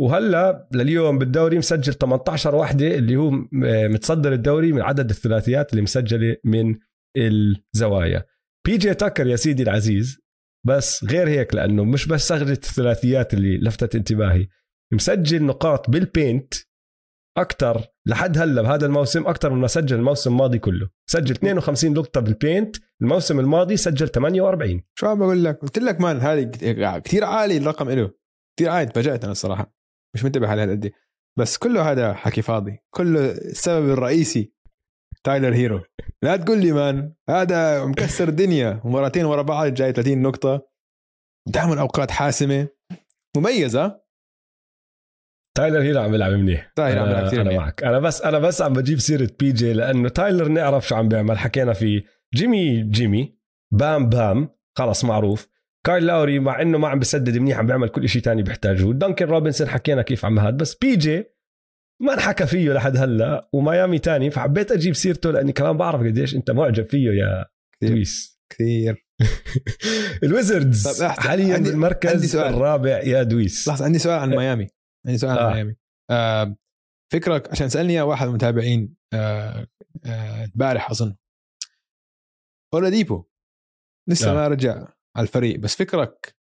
[SPEAKER 1] وهلا لليوم بالدوري مسجل 18 وحدة اللي هو م- متصدر الدوري من عدد الثلاثيات اللي مسجلة من الزوايا. بي جي تاكر يا سيدي العزيز بس غير هيك لأنه مش بس شغله الثلاثيات اللي لفتت انتباهي. مسجل نقاط بال paint أكثر لحد هلا بهذا الموسم أكثر من ما سجل الموسم الماضي كله. سجل 52 نقطة بال paint الموسم الماضي سجل 48
[SPEAKER 2] شو عم بقول لك؟ قلت لك man هذه كثير عالي الرقم له كثير عالي تفاجأت أنا الصراحة. مش منتبه على هالقد بس كله هذا حكي فاضي. كله السبب الرئيسي تايلر هيرو. لا تقول لي man هذا مكسر الدنيا. مباراتين ورا بعض جاي 30 نقطة. دائما أوقات حاسمة. مميزة.
[SPEAKER 1] تايلر هيرو عم بيلعب منيح.
[SPEAKER 2] تايلر عم بيلعب كثير أنا.
[SPEAKER 1] معك. أنا بس أنا بس عم بجيب سيرة بي جي لأنه تايلر نعرف شو عم بيعمل. حكينا فيه جيمي جيمي بام بام خلص معروف. كايل لاوري مع إنه ما عم بسدد منيح عم بيعمل كل شيء تاني بيحتاجه دانكن روبنسون حكينا كيف عم هاد بس بي جي ما انحكى فيه لحد هلأ وميامي تاني. فحبيت أجيب سيرته لأني كمان بعرف قديش أنت معجب فيه يا. دويس
[SPEAKER 2] كثير [LAUGHS]
[SPEAKER 1] الويزردز. حاليا
[SPEAKER 2] عندي-
[SPEAKER 1] بالمركز
[SPEAKER 2] عندي سؤال.
[SPEAKER 1] الرابع يا دويس.
[SPEAKER 2] لحظة عندي سؤال عن ميامي. عندي سؤال
[SPEAKER 1] آه.
[SPEAKER 2] ميامي. آه فكرك عشان سالني اياه واحد من المتابعين آه، آه، البارح أظن. أولاديبو. لسه
[SPEAKER 1] آه.
[SPEAKER 2] ما رجع على الفريق بس فكرك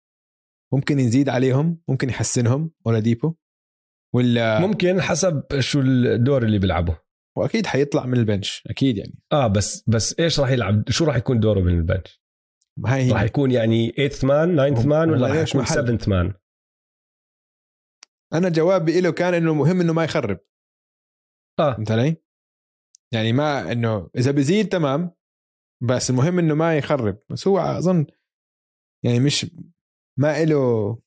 [SPEAKER 2] ممكن يزيد عليهم؟ ممكن يحسنهم أولاديبو؟ ولا
[SPEAKER 1] ممكن حسب شو الدور اللي بيلعبه.
[SPEAKER 2] وأكيد حيطلع من البنش أكيد يعني.
[SPEAKER 1] آه بس بس إيش راح يلعب؟ شو راح يكون دوره بالبنش
[SPEAKER 2] ما هي.
[SPEAKER 1] راح يكون يعني 8th مان 9th
[SPEAKER 2] هم-
[SPEAKER 1] مان
[SPEAKER 2] هم
[SPEAKER 1] ولا راح يكون
[SPEAKER 2] محل؟
[SPEAKER 1] 7th مان
[SPEAKER 2] أنا جوابي له كان إنه مهم إنه ما يخرب.
[SPEAKER 1] آه.
[SPEAKER 2] فهمت علي؟ يعني ما إنه إذا بزيد تمام بس المهم إنه ما يخرب. بس هو أظن يعني مش ما له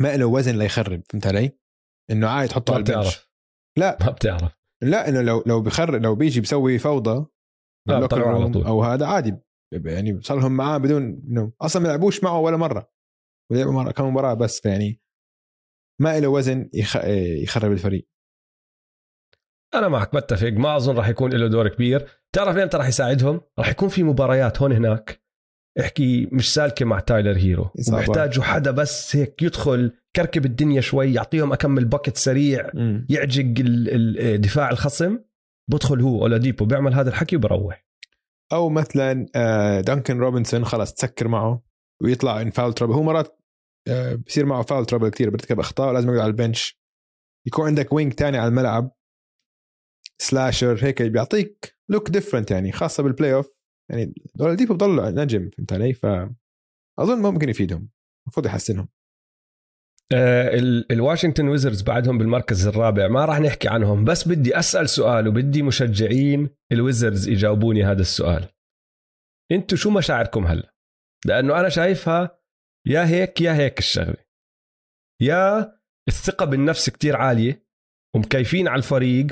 [SPEAKER 2] ما له وزن ليخرب. فهمت علي؟ إنه عادي تحطه على البنش. لا.
[SPEAKER 1] ما بتعرف.
[SPEAKER 2] لا إنه لو لو بخرب لو بيجي بيسوي فوضى. أو هذا عادي. يعني صار لهم معاه بدون إنه أصلا ما لعبوش معه ولا مرة. ولعبوا مرة كم مباراة بس فيعني ما له وزن يخ... يخرب الفريق.
[SPEAKER 1] أنا معك بتفق ما اظن راح يكون له دور كبير. تعرف إمتى راح يساعدهم؟ راح يكون في مباريات هون هناك. احكي مش سالكة مع تايلر هيرو.
[SPEAKER 2] إصابات.
[SPEAKER 1] ومحتاجوا حدا بس هيك يدخل كركب الدنيا شوي يعطيهم أكمل bucket سريع يعجق ال- ال- دفاع الخصم. بدخل هو أولاديبو بيعمل هذا الحكي وبروح.
[SPEAKER 2] أو مثلا آه، دانكن روبنسون خلاص تسكر معه ويطلع in foul trouble هو مرات آه، بصير معه foul trouble كثير بيرتكب أخطاء لازم يقعد على ال bench. يكون عندك wing تاني على الملعب. slasher هيك بيعطيك look different يعني خاصة بال playoff يعني Depot بضل نجم فهمت علي؟ ف أظن ممكن يفيدهم. المفروض يحسنهم.
[SPEAKER 1] آه، ال- الواشنطن ويزردز بعدهم بالمركز الرابع. ما راح نحكي عنهم بس بدي أسأل سؤال وبدي مشجعين الويزردز يجاوبوني هذا السؤال. أنتوا شو مشاعركم هلا؟ لأنه أنا شايفها يا هيك يا هيك الشغلة. يا الثقة بالنفس كتير عالية ومكيفين على الفريق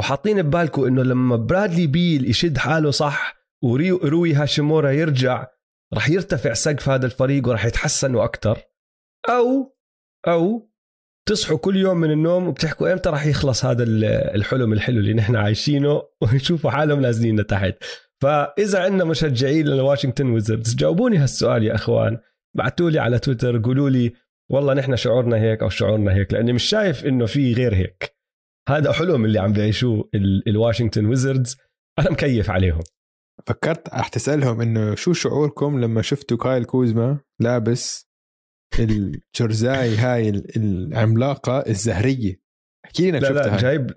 [SPEAKER 1] وحاطين ببالكم إنه لما برادلي بيل يشد حاله صح وروي هاشيمورا يرجع رح يرتفع سقف هذا الفريق ورح يتحسنوا أكثر أو أو تصحوا كل يوم من النوم وبتحكوا إمتى راح يخلص هذا ال- الحلم الحلو اللي نحن عايشينه [LAUGHS] ويشوفوا حالهم نازلين لتحت. فإذا عندنا مشجعين لواشنطن ويزردز جاوبوني هالسؤال يا إخوان. بعتوا لي على تويتر قولوا لي والله نحن شعورنا هيك أو شعورنا هيك لأني مش شايف إنه في غير هيك. هذا حلم اللي عم بيعيشوه ال- الواشنطن ويزردز أنا مكيف عليهم.
[SPEAKER 2] فكرت رح تسألهم إنه شو شعوركم لما شفتوا كايل كوزما لابس الجرزاي هاي ال- العملاقة الزهرية؟ احكي لنا
[SPEAKER 1] لا
[SPEAKER 2] شفتها
[SPEAKER 1] لا. جايب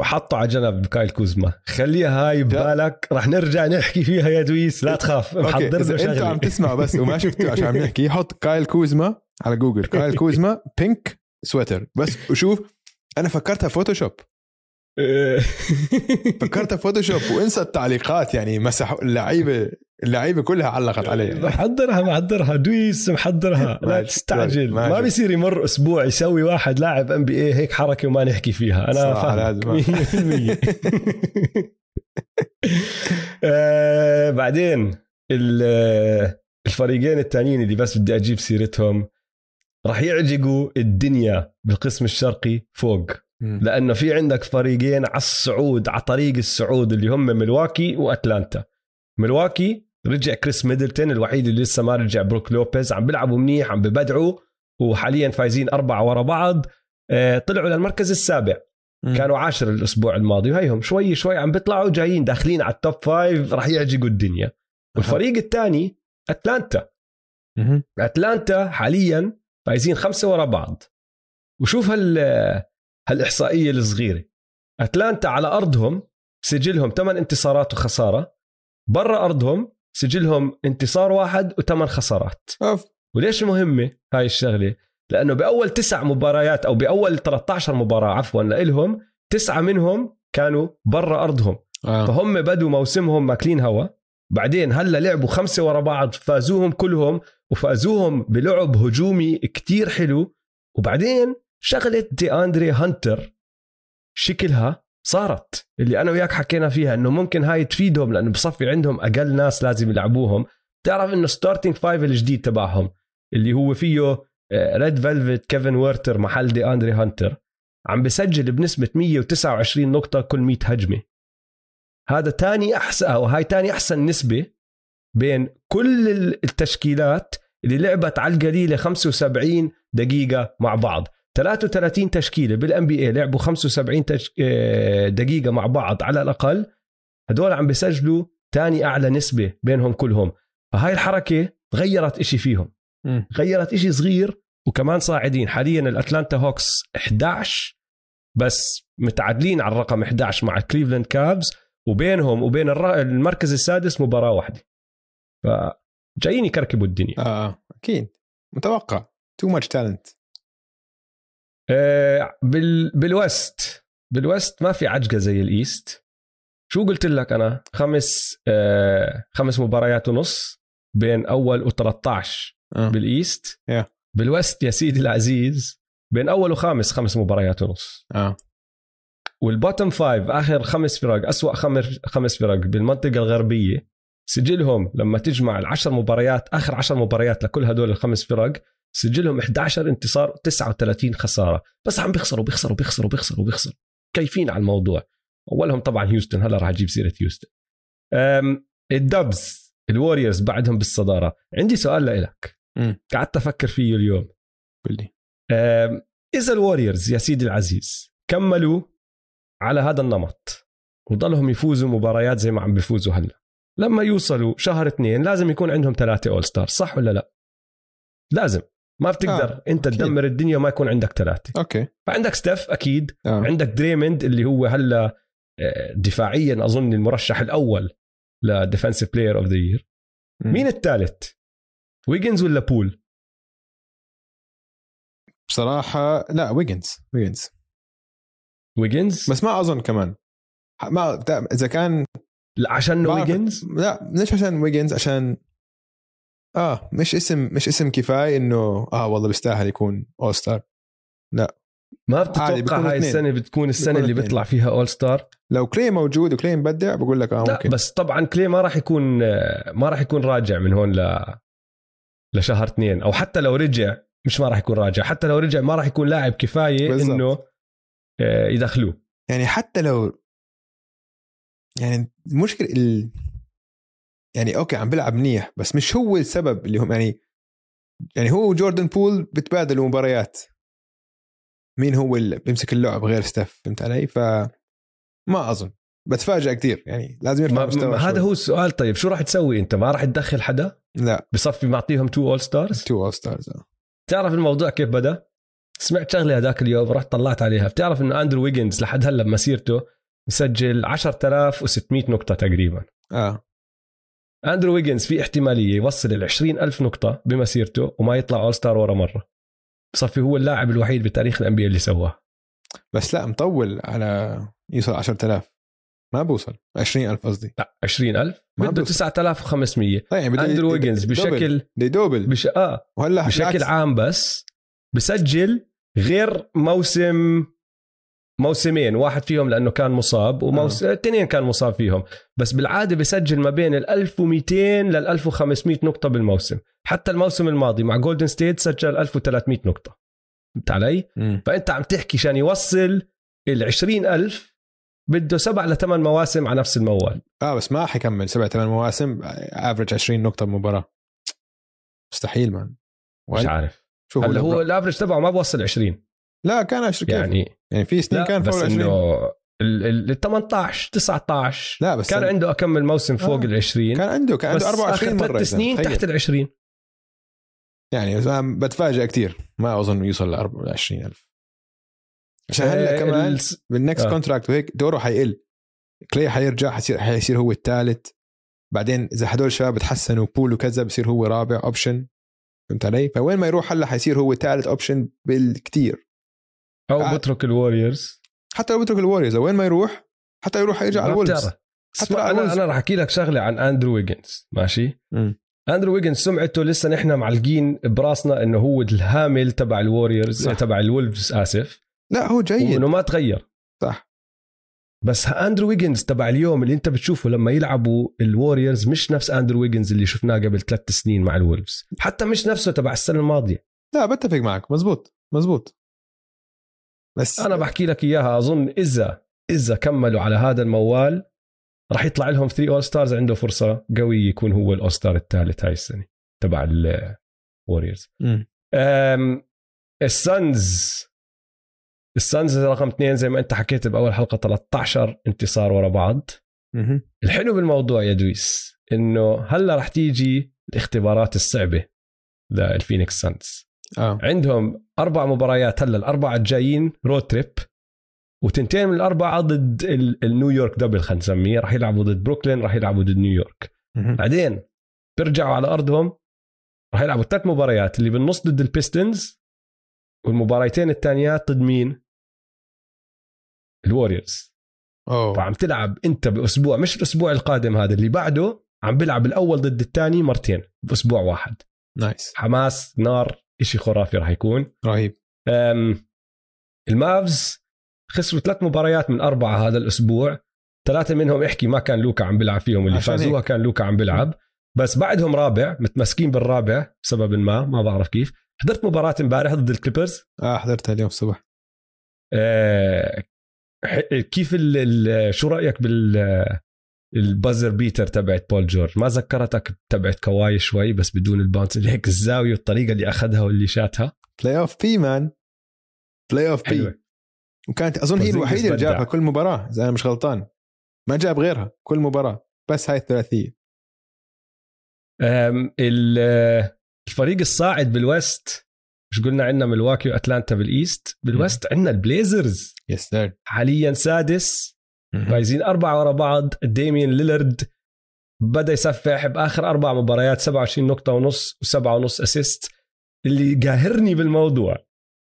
[SPEAKER 1] حطه على جنب كايل كوزما. خليها هاي ببالك. رح نرجع نحكي فيها يا دويس. لا تخاف محضر إذا
[SPEAKER 2] أنتوا عم تسمعوا بس [LAUGHS] وما شفتوا عشان عم نحكي حط كايل كوزما على جوجل. كايل كوزما pink sweater بس وشوف أنا فكرتها Photoshop فكرتها Photoshop وانسى التعليقات يعني مسحوا اللعيبه اللعيبة كلها علقت عليه.
[SPEAKER 1] محضرها محضرها دويس محضرها. [LAUGHS] لا تستعجل. ما بيصير يمر أسبوع يسوي واحد لاعب NBA هيك حركة وما نحكي فيها.
[SPEAKER 2] أنا
[SPEAKER 1] فاهم.
[SPEAKER 2] لازم.
[SPEAKER 1] 100% [LAUGHS] آه، بعدين ال- الفريقين التانيين اللي بس بدي أجيب سيرتهم راح يعجقوا الدنيا بالقسم الشرقي فوق. لأنه في عندك فريقين على الصعود على طريق الصعود اللي هم ملواكي وأتلانتا. ملواكي رجع كريس ميدلتون الوحيد اللي لسه ما رجع بروك لوبيز. عم بيلعبوا منيح عم ببدعوا وحاليا فايزين أربعة ورا بعض. آه، طلعوا للمركز السابع. كانوا عاشر الأسبوع الماضي وهيهم شوي شوي عم بيطلعوا جايين داخلين على ال top five راح يعجقوا الدنيا والفريق الثاني أتلانتا.
[SPEAKER 2] مهم.
[SPEAKER 1] أتلانتا حاليا فايزين خمسة ورا بعض. وشوف هال هالإحصائية الصغيرة. أتلانتا على أرضهم سجلهم ثمان انتصارات وخسارة. برا أرضهم سجلهم انتصار واحد وثمان خسارات.
[SPEAKER 2] أوف.
[SPEAKER 1] وليش مهمه هاي الشغلة؟ لأنه بأول تسع مباريات أو بأول 13 مباراة عفوا لهم تسعة منهم كانوا برا أرضهم.
[SPEAKER 2] آه.
[SPEAKER 1] فهم بدوا موسمهم ماكلين هوا. بعدين هلأ لعبوا خمسة ورا بعض فازوهم كلهم وفازوهم بلعب هجومي كتير حلو. وبعدين شغلة دي أندري هانتر شكلها صارت. اللي أنا وياك حكينا فيها إنه ممكن هاي تفيدهم لأنه بصفي عندهم أقل ناس لازم يلعبوهم. تعرف إنه starting five الجديد تبعهم اللي هو فيه Red Velvet كيفن ويرتر محل دي اندري هانتر عم بسجل بنسبة 129 نقطة كل 100 هجمة. هذا تاني أحسن أو هاي تاني أحسن نسبة بين كل التشكيلات اللي لعبت على القليلة 75 دقيقة مع بعض. 33 تشكيلة بال NBA لعبوا 75 تش... آه، دقيقة مع بعض على الأقل. هدول عم بيسجلوا ثاني أعلى نسبة بينهم كلهم. فهاي الحركة غيرت إشي فيهم.
[SPEAKER 2] م.
[SPEAKER 1] غيرت إشي صغير وكمان صاعدين. حاليا الأتلانتا هوكس 11 بس متعادلين على الرقم 11 مع كليفلاند كابز. وبينهم وبين المركز السادس مباراة واحدة. فجايين يكركبوا الدنيا.
[SPEAKER 2] آه أكيد. متوقع. too much talent
[SPEAKER 1] بال بال West. بال West ما في عجقة زي ال East. شو قلت لك أنا؟ خمس آه خمس مباريات ونص بين أول و13
[SPEAKER 2] آه.
[SPEAKER 1] بال East.
[SPEAKER 2] Yeah.
[SPEAKER 1] بال West يا سيدي العزيز بين أول وخامس خمس مباريات ونص.
[SPEAKER 2] آه.
[SPEAKER 1] وال bottom five آخر خمس فرق أسوأ خمس خمس فرق بالمنطقة الغربية سجلهم لما تجمع العشر مباريات آخر عشر مباريات لكل هدول الخمس فرق سجلهم 11 انتصار و39 خسارة. بس عم بيخسروا بيخسروا بيخسروا بيخسروا بيخسروا. مكيفين على الموضوع. أولهم طبعا هيوستن هلا راح أجيب سيرة هيوستن. الدبس الوريورز بعدهم بالصدارة. عندي سؤال لك. قعدت أفكر فيه اليوم.
[SPEAKER 2] قل
[SPEAKER 1] إذا الوريورز يا سيدي العزيز كملوا على هذا النمط وضلهم يفوزوا مباريات زي ما عم بيفوزوا هلأ لما يوصلوا شهر اثنين لازم يكون عندهم ثلاثة all star صح ولا لا؟ لازم. ما بتقدر.
[SPEAKER 2] آه،
[SPEAKER 1] انت. تدمر الدنيا وما يكون عندك ثلاثة
[SPEAKER 2] أوكي.
[SPEAKER 1] فعندك ستيف أكيد.
[SPEAKER 2] آه.
[SPEAKER 1] عندك دريمند اللي هو هلا آه، دفاعيا أظن المرشح الأول لديفنسيف بلاير اوف ذا يير. مين الثالث؟ ويجنز ولا بول؟
[SPEAKER 2] بصراحة لا ويجنز ويجنز
[SPEAKER 1] ويجنز
[SPEAKER 2] بس ما أظن كمان. ما إذا كان
[SPEAKER 1] عشان ويجنز
[SPEAKER 2] لا ليش عشان ويجنز عشان آه مش اسم مش اسم كفاية إنه آه والله بيستاهل يكون all star
[SPEAKER 1] ما
[SPEAKER 2] عادي،
[SPEAKER 1] بتتوقع هاي
[SPEAKER 2] اثنين.
[SPEAKER 1] السنة بتكون
[SPEAKER 2] السنة
[SPEAKER 1] اللي
[SPEAKER 2] اثنين.
[SPEAKER 1] بيطلع فيها all star
[SPEAKER 2] لو كلي موجود وكلي مبدع بقول لك آه
[SPEAKER 1] لا
[SPEAKER 2] ممكن.
[SPEAKER 1] بس طبعا كلي ما راح يكون ما راح يكون راجع من هون ل لشهر اثنين. أو حتى لو رجع مش ما راح يكون راجع. حتى لو رجع ما راح يكون لاعب كفاية
[SPEAKER 2] بالضبط.
[SPEAKER 1] إنه آه، يدخلوه.
[SPEAKER 2] يعني حتى لو يعني المشكلة ال... يعني أوكي عم بيلعب منيح بس مش هو السبب اللي هم يعني يعني هو وجوردن بول بتبادلوا مباريات. مين هو اللي بيمسك اللعب غير ستيف؟ فهمت علي؟ ف ما أظن. بتفاجئ كثير يعني لازم يرفع مستوى
[SPEAKER 1] هذا. هو السؤال. طيب شو راح تسوي أنت؟ ما راح تدخل حدا؟
[SPEAKER 2] لا.
[SPEAKER 1] بصفي معطيهم two all stars
[SPEAKER 2] two all stars
[SPEAKER 1] تعرف الموضوع كيف بدأ؟ سمعت شغلة هذاك اليوم رحت طلعت عليها. بتعرف انه أندرو ويجنز لحد هلأ بمسيرته مسجل 10600 نقطة تقريبا.
[SPEAKER 2] آه.
[SPEAKER 1] أندرو ويجنز في احتمالية يوصل ال 20000 نقطة بمسيرته وما يطلع all star ولا مرة. بصفي هو اللاعب الوحيد بتاريخ ال NBA اللي سواه.
[SPEAKER 2] بس لا مطول على يوصل 10000 ما بوصل. 20000 قصدي.
[SPEAKER 1] لا 20000
[SPEAKER 2] ما
[SPEAKER 1] بده
[SPEAKER 2] بيوصل.
[SPEAKER 1] 9500
[SPEAKER 2] طيب بده أندرو
[SPEAKER 1] ويجنز. بشكل
[SPEAKER 2] بده double
[SPEAKER 1] بش... آه
[SPEAKER 2] وهلأ
[SPEAKER 1] بشكل. عام بس بسجل غير موسم موسمين واحد فيهم لأنه كان مصاب وموسم اثنين كان مصاب فيهم. بس بالعادة بسجل ما بين ال 1200 لل 1500 نقطة بالموسم. حتى الموسم الماضي مع جولدن ستيت سجل 1300 نقطة. فهمت علي؟
[SPEAKER 2] مم.
[SPEAKER 1] فأنت عم تحكي عشان يوصل ال 20000 بده سبع لثمان مواسم على نفس الموال.
[SPEAKER 2] آه بس ما حيكمل سبع ثمان مواسم average 20 نقطة بمباراه مستحيل مان
[SPEAKER 1] مش عارف.
[SPEAKER 2] شوف
[SPEAKER 1] هلا هو.
[SPEAKER 2] ال
[SPEAKER 1] average تبعه ما بوصل 20
[SPEAKER 2] لا كان 20 كيف؟ يعني,
[SPEAKER 1] يعني
[SPEAKER 2] في سنين كان
[SPEAKER 1] بس
[SPEAKER 2] فوق ال 20
[SPEAKER 1] إنه ال ال 18 19
[SPEAKER 2] لا بس
[SPEAKER 1] كان عنده أكمل موسم فوق
[SPEAKER 2] آه.
[SPEAKER 1] ال 20
[SPEAKER 2] كان عنده كان عنده
[SPEAKER 1] بس
[SPEAKER 2] 24
[SPEAKER 1] آخر
[SPEAKER 2] مرة
[SPEAKER 1] ثلاث سنين. تحت ال 20
[SPEAKER 2] يعني بس بتفاجئ كثير ما أظن يوصل ل 24000 عشان هلا
[SPEAKER 1] آه،
[SPEAKER 2] كمان
[SPEAKER 1] ال-
[SPEAKER 2] بال next
[SPEAKER 1] آه.
[SPEAKER 2] contract وهيك دوره حيقل. كلي حيرجع حيصير حيصير هو الثالث. بعدين إذا هدول الشباب تحسنوا Poole وكذا بصير هو رابع option فهمت علي؟ فوين ما يروح هلا حيصير هو ثالث option بالكثير أو.
[SPEAKER 1] بترك الوريورز
[SPEAKER 2] حتى لو بترك الوريورز وين ما يروح حتى يروح يرجع على الولفز. حتى أنا.
[SPEAKER 1] أنا راح أحكي لك شغلة عن أندرو ويجنز ماشي
[SPEAKER 2] مم.
[SPEAKER 1] أندرو ويجنز سمعته لسه نحن معلقين براسنا إنه هو الهامل تبع الوريورز. تبع الولفز آسف
[SPEAKER 2] لا هو جيد
[SPEAKER 1] وإنه ما تغير
[SPEAKER 2] صح
[SPEAKER 1] بس أندرو ويجنز تبع اليوم اللي أنت بتشوفه لما يلعبوا الوريورز مش نفس أندرو ويجنز اللي شفناه قبل ثلاث سنين مع الولفز حتى مش نفسه تبع السنة الماضية
[SPEAKER 2] لا بتفق معك مزبوط مزبوط بس
[SPEAKER 1] أنا بحكي لك إياها أظن إذا إذا كملوا على هذا الموال راح يطلع لهم 3 all stars عنده فرصة قوية يكون هو ال all star الثالث هاي السنة تبع الوريورز
[SPEAKER 2] مم.
[SPEAKER 1] السانز السانز رقم اثنين زي ما أنت حكيت بأول حلقة 13 انتصار ورا بعض
[SPEAKER 2] مهم.
[SPEAKER 1] الحلو بالموضوع يا دويس إنه هلأ رح تيجي الاختبارات الصعبة للفينيكس سانز
[SPEAKER 2] آه.
[SPEAKER 1] عندهم أربع مباريات هلا الأربعة الجايين road trip وتنتين من الأربعة ضد ال- النيويورك double خلينا نسميه راح يلعبوا ضد بروكلين راح يلعبوا ضد نيويورك. بعدين بيرجعوا على أرضهم راح يلعبوا ثلاث مباريات اللي بالنص ضد البيستنز والمباريتين الثانيات ضد مين؟ الوريورز
[SPEAKER 2] أوه.
[SPEAKER 1] فعم تلعب أنت بأسبوع مش الأسبوع القادم هذا اللي بعده عم بيلعب الأول ضد الثاني مرتين بأسبوع واحد.
[SPEAKER 2] nice.
[SPEAKER 1] حماس نار إشي خرافي راح يكون.
[SPEAKER 2] رهيب.
[SPEAKER 1] المافز خسروا ثلاث مباريات من أربعة هذا الأسبوع. ثلاثة منهم احكي ما كان لوكا عم بيلعب فيهم اللي فازوها. كان لوكا عم بيلعب. بس بعدهم رابع متمسكين بالرابع بسبب ما ما بعرف كيف. حضرت مباراة امبارح ضد الكليبرز؟
[SPEAKER 2] آه حضرتها اليوم الصبح.
[SPEAKER 1] ح- كيف ال شو رأيك بال ال buzzer beater تبعت بول جورج. ما ذكرتك تبعت كواي شوي بس بدون ال bounce. [LAUGHS] اللي هيك الزاوية والطريقة اللي أخذها واللي شاتها.
[SPEAKER 2] Playoff P man Playoff
[SPEAKER 1] P
[SPEAKER 2] وكانت أظن هي الوحيدة اللي. جابها كل مباراة إذا أنا مش غلطان. ما جاب غيرها كل مباراة. بس هاي
[SPEAKER 1] الثلاثية. الفريق الصاعد بال West مش قلنا عندنا؟ ميلواكي واتلانتا بال East. بال West عندنا البليزرز.
[SPEAKER 2] yes sir
[SPEAKER 1] حاليا سادس. فايزين أربعة ورا بعض. ديميان ليلرد بدأ يسفح بآخر أربع مباريات 27 نقطة ونص وسبعة ونص assist. اللي قاهرني بالموضوع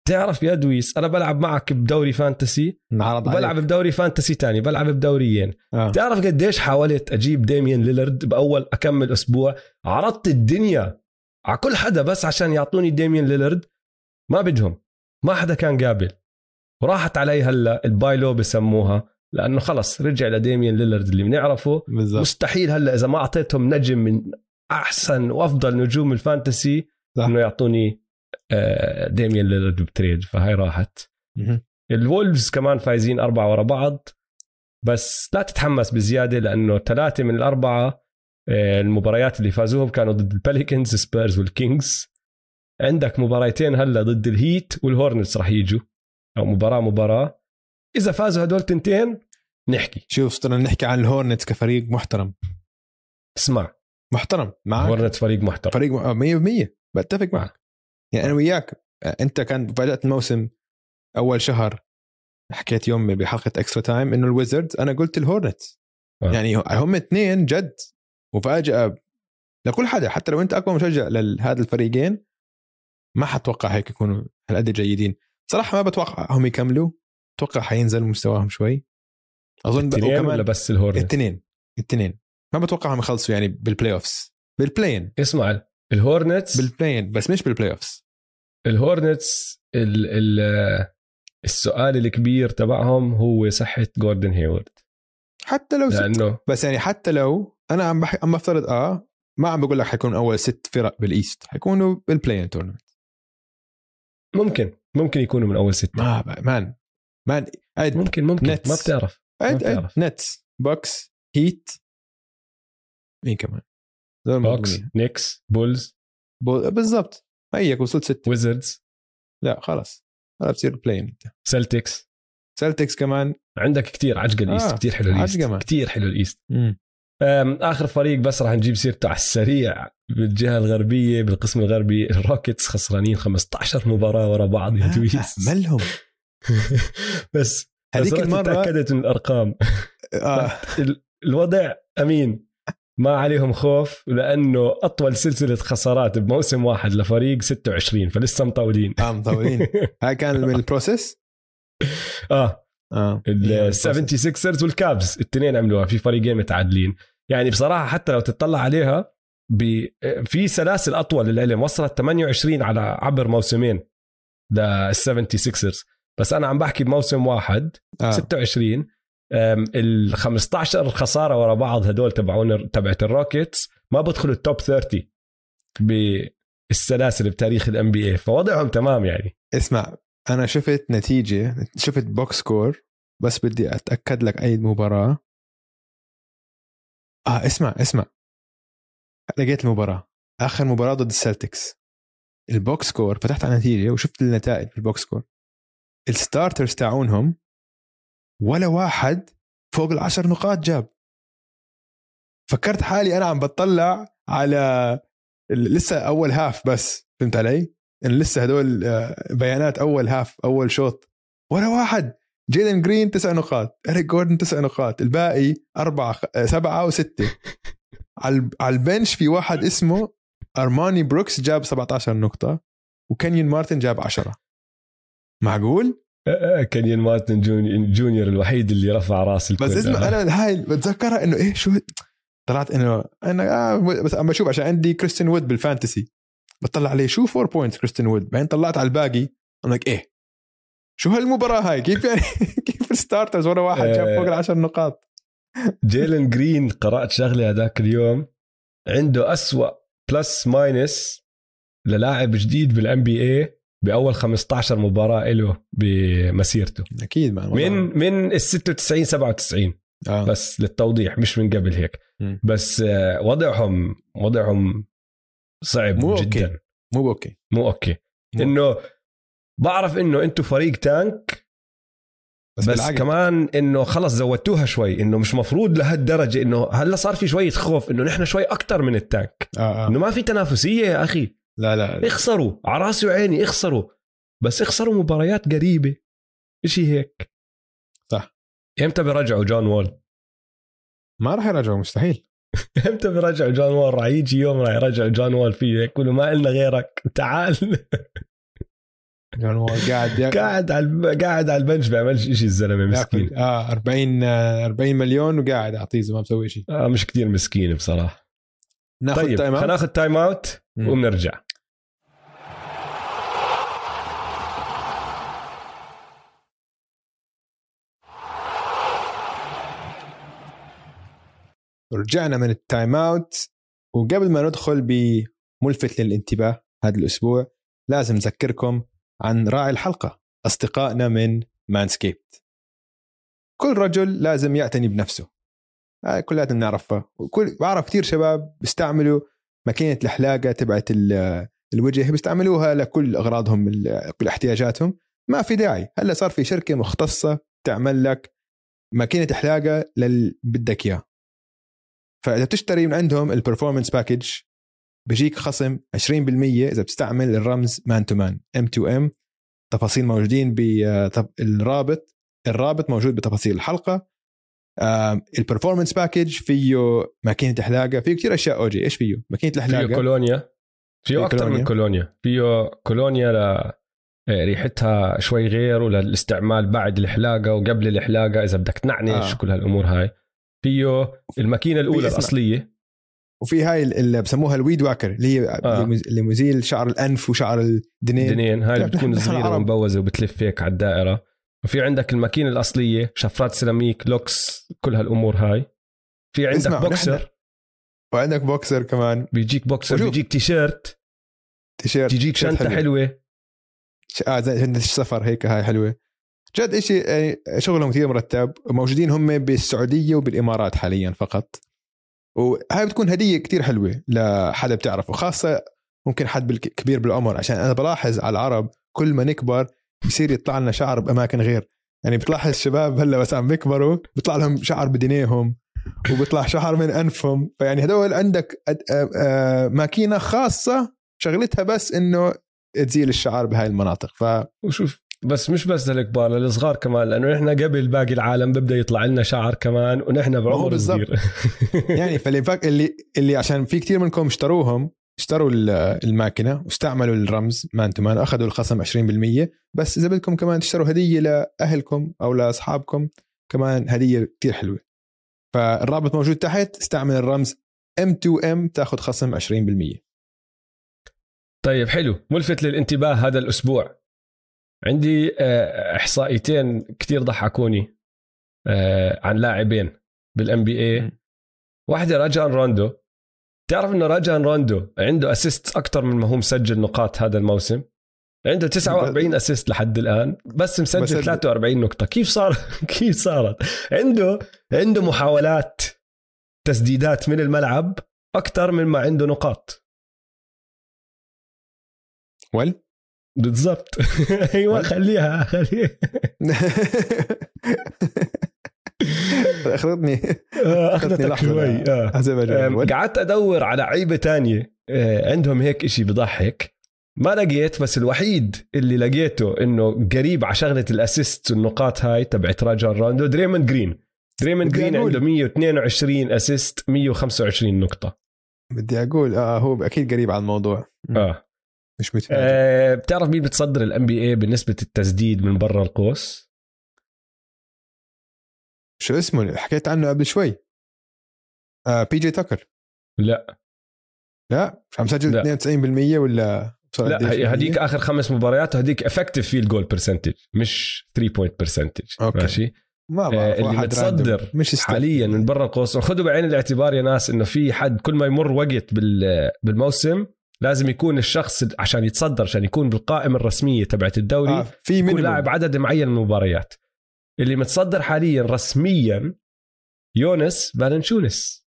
[SPEAKER 1] تعرف يا دويس أنا بلعب معك بدوري fantasy
[SPEAKER 2] عليك.
[SPEAKER 1] بدوري fantasy تاني بلعب بدوريين.
[SPEAKER 2] آه.
[SPEAKER 1] تعرف قديش حاولت أجيب ديميان ليلرد بأول أكمل أسبوع؟ عرضت الدنيا على كل حدا بس عشان يعطوني ديميان ليلرد ما بدهم. ما حدا كان قابل. وراحت علي هلا ال buy low بسموها. لأنه خلص رجع لديميان ليلرد اللي بنعرفه
[SPEAKER 2] بالضبط.
[SPEAKER 1] مستحيل هلأ إذا ما أعطيتهم نجم من أحسن وأفضل نجوم ال fantasy
[SPEAKER 2] صح.
[SPEAKER 1] إنه يعطوني آه، ديميان ليلرد ب trade. فهاي راحت. الولفز كمان فايزين أربعة ورا بعض. بس لا تتحمس بزيادة لأنه ثلاثة من الأربعة آه، المباريات اللي فازوهم كانوا ضد البيليكنز سبيرز والكينجز. عندك مباريتين هلأ ضد الهيت والهورنتس راح يجوا. أو مباراة مباراة. إذا فازوا هدول تنتين نحكي.
[SPEAKER 2] شوف صرنا نحكي عن الهورنتس كفريق محترم.
[SPEAKER 1] اسمع.
[SPEAKER 2] محترم معك.
[SPEAKER 1] الهورنتس فريق محترم.
[SPEAKER 2] فريق م- 100% بتفق معك. يعني أنا وياك أنت كان بدات الموسم أول شهر حكيت يوم بحلقة extra time إنه الويزردز أنا قلت الهورنتس.
[SPEAKER 1] آه.
[SPEAKER 2] يعني هم اثنين جد مفاجأة لكل حدا. حتى لو أنت أقوى مشجع لهذا الفريقين ما حتوقع هيك يكونوا هالقد جيدين. صراحة ما بتوقع هم يكملوا. أتوقع حينزل مستواهم شوي. أظن
[SPEAKER 1] التنين ولا بس ال Hornets
[SPEAKER 2] الاثنين الاثنين ما بتوقعهم يخلصوا يعني بال playoffs بال play-in
[SPEAKER 1] اسمع ال
[SPEAKER 2] Hornets بال play-in بس مش بال playoffs
[SPEAKER 1] ال Hornets ال ال السؤال الكبير تبعهم هو صحة Gordon Hayward.
[SPEAKER 2] حتى لو ست
[SPEAKER 1] لأنه
[SPEAKER 2] بس يعني حتى لو أنا عم بح... عم بفترض آه ما عم بقول لك حيكون أول ست فرق بال East حيكونوا بال play-in tournament
[SPEAKER 1] ممكن. ممكن يكونوا من أول ستة.
[SPEAKER 2] ما. مان مان عد
[SPEAKER 1] ممكن ممكن.
[SPEAKER 2] Nets.
[SPEAKER 1] ما بتعرف
[SPEAKER 2] عد عد. Nets. Bucks Heat. مين كمان؟ Bucks.
[SPEAKER 1] Knicks Bulls.
[SPEAKER 2] بو... بالضبط. هيك وصلت ست
[SPEAKER 1] Wizards.
[SPEAKER 2] لا خلص خلص بتصير play-in انت
[SPEAKER 1] Celtics.
[SPEAKER 2] Celtics كمان.
[SPEAKER 1] عندك كتير. عجقة ال East.
[SPEAKER 2] آه،
[SPEAKER 1] كتير حلو
[SPEAKER 2] ال East.
[SPEAKER 1] كتير حلو
[SPEAKER 2] ال
[SPEAKER 1] East. آخر فريق بس راح نجيب سيرته على السريع. بالجهة الغربية بالقسم الغربي ال Rockets خسرانين 15 مباراة ورا بعض. يا دويس
[SPEAKER 2] ملهم. [LAUGHS]
[SPEAKER 1] بس
[SPEAKER 2] هذيك المرة
[SPEAKER 1] تأكدت من الأرقام.
[SPEAKER 2] آه. [LAUGHS]
[SPEAKER 1] ال- الوضع أمين. ما عليهم خوف لأنه أطول سلسلة خسارات بموسم واحد لفريق 26 فلسه مطولين.
[SPEAKER 2] آه مطولين. [LAUGHS] هاي كان من ال
[SPEAKER 1] Process؟
[SPEAKER 2] آه. آه.
[SPEAKER 1] ال 76ers وال Cavs الاثنين عملوها في فريقين متعادلين. يعني بصراحة حتى لو تطلع عليها ب... في سلاسل أطول للعلم وصلت 28 على عبر موسمين لل 76ers بس أنا عم بحكي بموسم واحد
[SPEAKER 2] آه.
[SPEAKER 1] 26 أم، ال 15 خساره ورا بعض هدول تبعون تبعت ال Rockets ما بدخلوا ال top 30 بالسلاسل بتاريخ ال NBA فوضعهم تمام يعني.
[SPEAKER 2] اسمع أنا شفت نتيجة شفت box score بس بدي أتأكد لك أي مباراة. آه اسمع اسمع. لقيت المباراة. آخر مباراة ضد ال Celtics ال box score فتحت على النتيجة وشفت النتائج في ال box score ال starters تاعونهم ولا واحد فوق العشر نقاط جاب. فكرت حالي أنا عم بطلع على لسه أول half بس فهمت علي؟ إن لسه هدول آه، بيانات أول half أول شوط ولا واحد. Jalen Green تسع نقاط. Eric Gordon تسع نقاط. الباقي أربعة آه، سبعة وستة [LAUGHS] على ال bench في واحد اسمه Armoni Brooks جاب 17 نقطة و Kenyon Martin جاب 10 معقول؟
[SPEAKER 1] Kenyon Martin Junior الوحيد اللي رفع راس
[SPEAKER 2] الكل بس اسمع أنا هاي بتذكرها إنه إيه شو طلعت إنه أنا آه بس أما أشوف عشان عندي Christian Wood بال fantasy بطلع عليه شو 4 points Christian Wood؟ بعدين طلعت على الباقي أنا لك إيه؟ شو هالمباراة هاي؟ كيف يعني؟ [LAUGHS] كيف ال starters؟ ولا واحد جاب فوق العشر نقاط.
[SPEAKER 1] Jalen Green قرأت شغلة هذاك اليوم عنده أسوأ plus minus للاعب جديد بال NBA بأول 15 مباراة له بمسيرته
[SPEAKER 2] أكيد
[SPEAKER 1] من من ال 96 97 آه. بس للتوضيح مش من قبل هيك م. بس آه، وضعهم وضعهم صعب مو جدا
[SPEAKER 2] okay. مو okay
[SPEAKER 1] مو okay مو. إنه بعرف إنه أنتم فريق tank بس, بس. كمان إنه خلص زودتوها شوي إنه مش مفروض لهالدرجة إنه هلأ صار في شوية خوف إنه نحن شوي أكثر من ال tank آه آه. إنه ما في تنافسية يا أخي
[SPEAKER 2] لا لا, لا.
[SPEAKER 1] اخسروا على راسي وعيني اخسروا. بس اخسروا مباريات قريبة. اشي هيك؟
[SPEAKER 2] صح.
[SPEAKER 1] إمتى بيرجعوا John Wall؟
[SPEAKER 2] ما راح يرجعوا مستحيل. [LAUGHS]
[SPEAKER 1] إمتى بيرجعوا John Wall؟ راح يجي يوم راح يرجعوا John Wall فيه. يقولوا ما لنا غيرك. تعال. [LAUGHS]
[SPEAKER 2] John Wall قاعد
[SPEAKER 1] قاعد على قاعد على ال bench بيعملش شيء الزلمة مسكين.
[SPEAKER 2] آه 40 40 مليون وقاعد أعطيه ما مسوي شيء
[SPEAKER 1] آه مش كثير مسكين بصراحة. ناخذ طيب timeout ناخذ timeout وبنرجع
[SPEAKER 2] رجعنا من ال timeout وقبل ما ندخل بملفت للانتباه هذا الأسبوع لازم نذكركم عن راعي الحلقة أصدقائنا من Manscaped كل رجل لازم يعتني بنفسه. هاي كلها بنعرفها وكل بعرف كثير شباب بيستعملوا ماكينة الحلاقة تبعت الوجه بيستعملوها لكل أغراضهم كل احتياجاتهم. ما في داعي. هلأ صار في شركة مختصة تعمل لك ماكينة حلاقة للي بدك اياه فإذا بتشتري من عندهم ال performance package بيجيك خصم 20% إذا بتستعمل الرمز man to man M to M تفاصيل موجودين بالرابط الرابط موجود بتفاصيل الحلقة. ال performance package فيه ماكينة حلاقه فيه كثير أشياء اوجي إيش فيه؟ ماكينة الحلاقة.
[SPEAKER 1] فيه كولونيا. فيه أكثر من كولونيا. فيه كولونيا ل إيه، ريحتها شوي غير وللإستعمال بعد الحلاقة وقبل الحلاقة إذا بدك تنعنش آه. كل هالأمور هاي. فيه الماكينة الأولى الأصلية.
[SPEAKER 2] وفي هاي اللي بسموها ال Weed Whacker اللي هي آه. اللي مزيل شعر الأنف وشعر الدنين.
[SPEAKER 1] الدنين هاي بتكون صغيره ومبوزه وبتلف هيك على الدائرة. وفي عندك الماكينة الأصلية شفرات سيراميك لوكس كل هالأمور هاي. في عندك بوكسر.
[SPEAKER 2] وعندك بوكسر كمان.
[SPEAKER 1] بيجيك بوكسر وشوف. بيجيك تيشيرت.
[SPEAKER 2] تيشيرت
[SPEAKER 1] بيجيك شنطة حلوة, حلوة.
[SPEAKER 2] آه زي سفر هيك هاي حلوة. جد شيء يعني شغلهم كثير مرتب موجودين هم بالسعودية وبالإمارات حاليا فقط. وهاي بتكون هدية كثير حلوة لحدا بتعرفه خاصة ممكن حد كبير بالعمر عشان أنا بلاحظ على العرب كل ما نكبر بصير يطلع لنا شعر بأماكن غير. يعني بتلاحظ الشباب هلأ بس عم بيكبروا بيطلع لهم شعر بدنيهم وبيطلع شعر من أنفهم. فيعني هدول عندك ماكينة خاصة شغلتها بس إنه تزيل الشعر بهاي المناطق. ف
[SPEAKER 1] وشوف بس مش بس للكبار للصغار كمان لأنه نحن قبل باقي العالم ببدأ يطلع لنا شعر كمان ونحن بعمر صغير [LAUGHS]
[SPEAKER 2] يعني فاللي فك... اللي اللي عشان في كثير منكم اشتروهم اشتروا الماكينة واستعملوا الرمز man to man واخذوا الخصم 20% بس إذا بدكم كمان تشتروا هدية لأهلكم أو لأصحابكم كمان هدية كثير حلوة. فالرابط موجود تحت استعمل الرمز M2M تاخذ خصم 20%
[SPEAKER 1] طيب حلو. ملفت للانتباه هذا الأسبوع. عندي آه، إحصائيتين كثير ضحكوني آه، عن لاعبين بال NBA واحدة راجون روندو. تعرف انه راجون روندو عنده assist أكثر من ما هو مسجل نقاط هذا الموسم؟ عنده 49 assist لحد الآن بس مسجل
[SPEAKER 2] بس-
[SPEAKER 1] 43 نقطة. كيف صار؟ [LAUGHS] كيف صارت؟ عنده عنده محاولات تسديدات من الملعب أكثر من ما عنده نقاط.
[SPEAKER 2] ول
[SPEAKER 1] بالضبط. [LAUGHS] أيوه خليها خليها. [LAUGHS]
[SPEAKER 2] أخذتني.
[SPEAKER 1] آه،
[SPEAKER 2] أخذتني أخذتك
[SPEAKER 1] شوي. آه. قعدت أدور على عيبة تانية. آه، عندهم هيك إشي بضحك. ما لقيت بس الوحيد اللي لقيته إنه قريب على شغلة ال assist والنقاط هاي تبعت راجون روندو دريموند جرين. دريموند جرين. عنده 122 assist 125 نقطة.
[SPEAKER 2] بدي أقول آه هو أكيد قريب على الموضوع.
[SPEAKER 1] آه,
[SPEAKER 2] مش متفاجئ
[SPEAKER 1] آه بتعرف مين بتصدر ال NBA بنسبة التسديد من برا القوس
[SPEAKER 2] شو اسمه حكيت عنه قبل شوي آه بي جي تاكر
[SPEAKER 1] لا
[SPEAKER 2] لا مش عم سجل
[SPEAKER 1] لا.
[SPEAKER 2] 92% ولا
[SPEAKER 1] لا؟ هديك آخر خمس مباريات وهديك effective field goal percentage مش 3 point
[SPEAKER 2] percentage.
[SPEAKER 1] ماشي
[SPEAKER 2] ما بعرف
[SPEAKER 1] آه، اللي متصدر.
[SPEAKER 2] مش.
[SPEAKER 1] حاليا من برا القوس خذوا بعين الاعتبار يا ناس إنه في حد كل ما يمر وقت بال- بالموسم لازم يكون الشخص عشان يتصدر عشان يكون بالقائمة الرسمية تبعت الدوري
[SPEAKER 2] آه في
[SPEAKER 1] يكون لاعب عدد معين من المباريات. اللي متصدر حاليا يونس فالنشونس.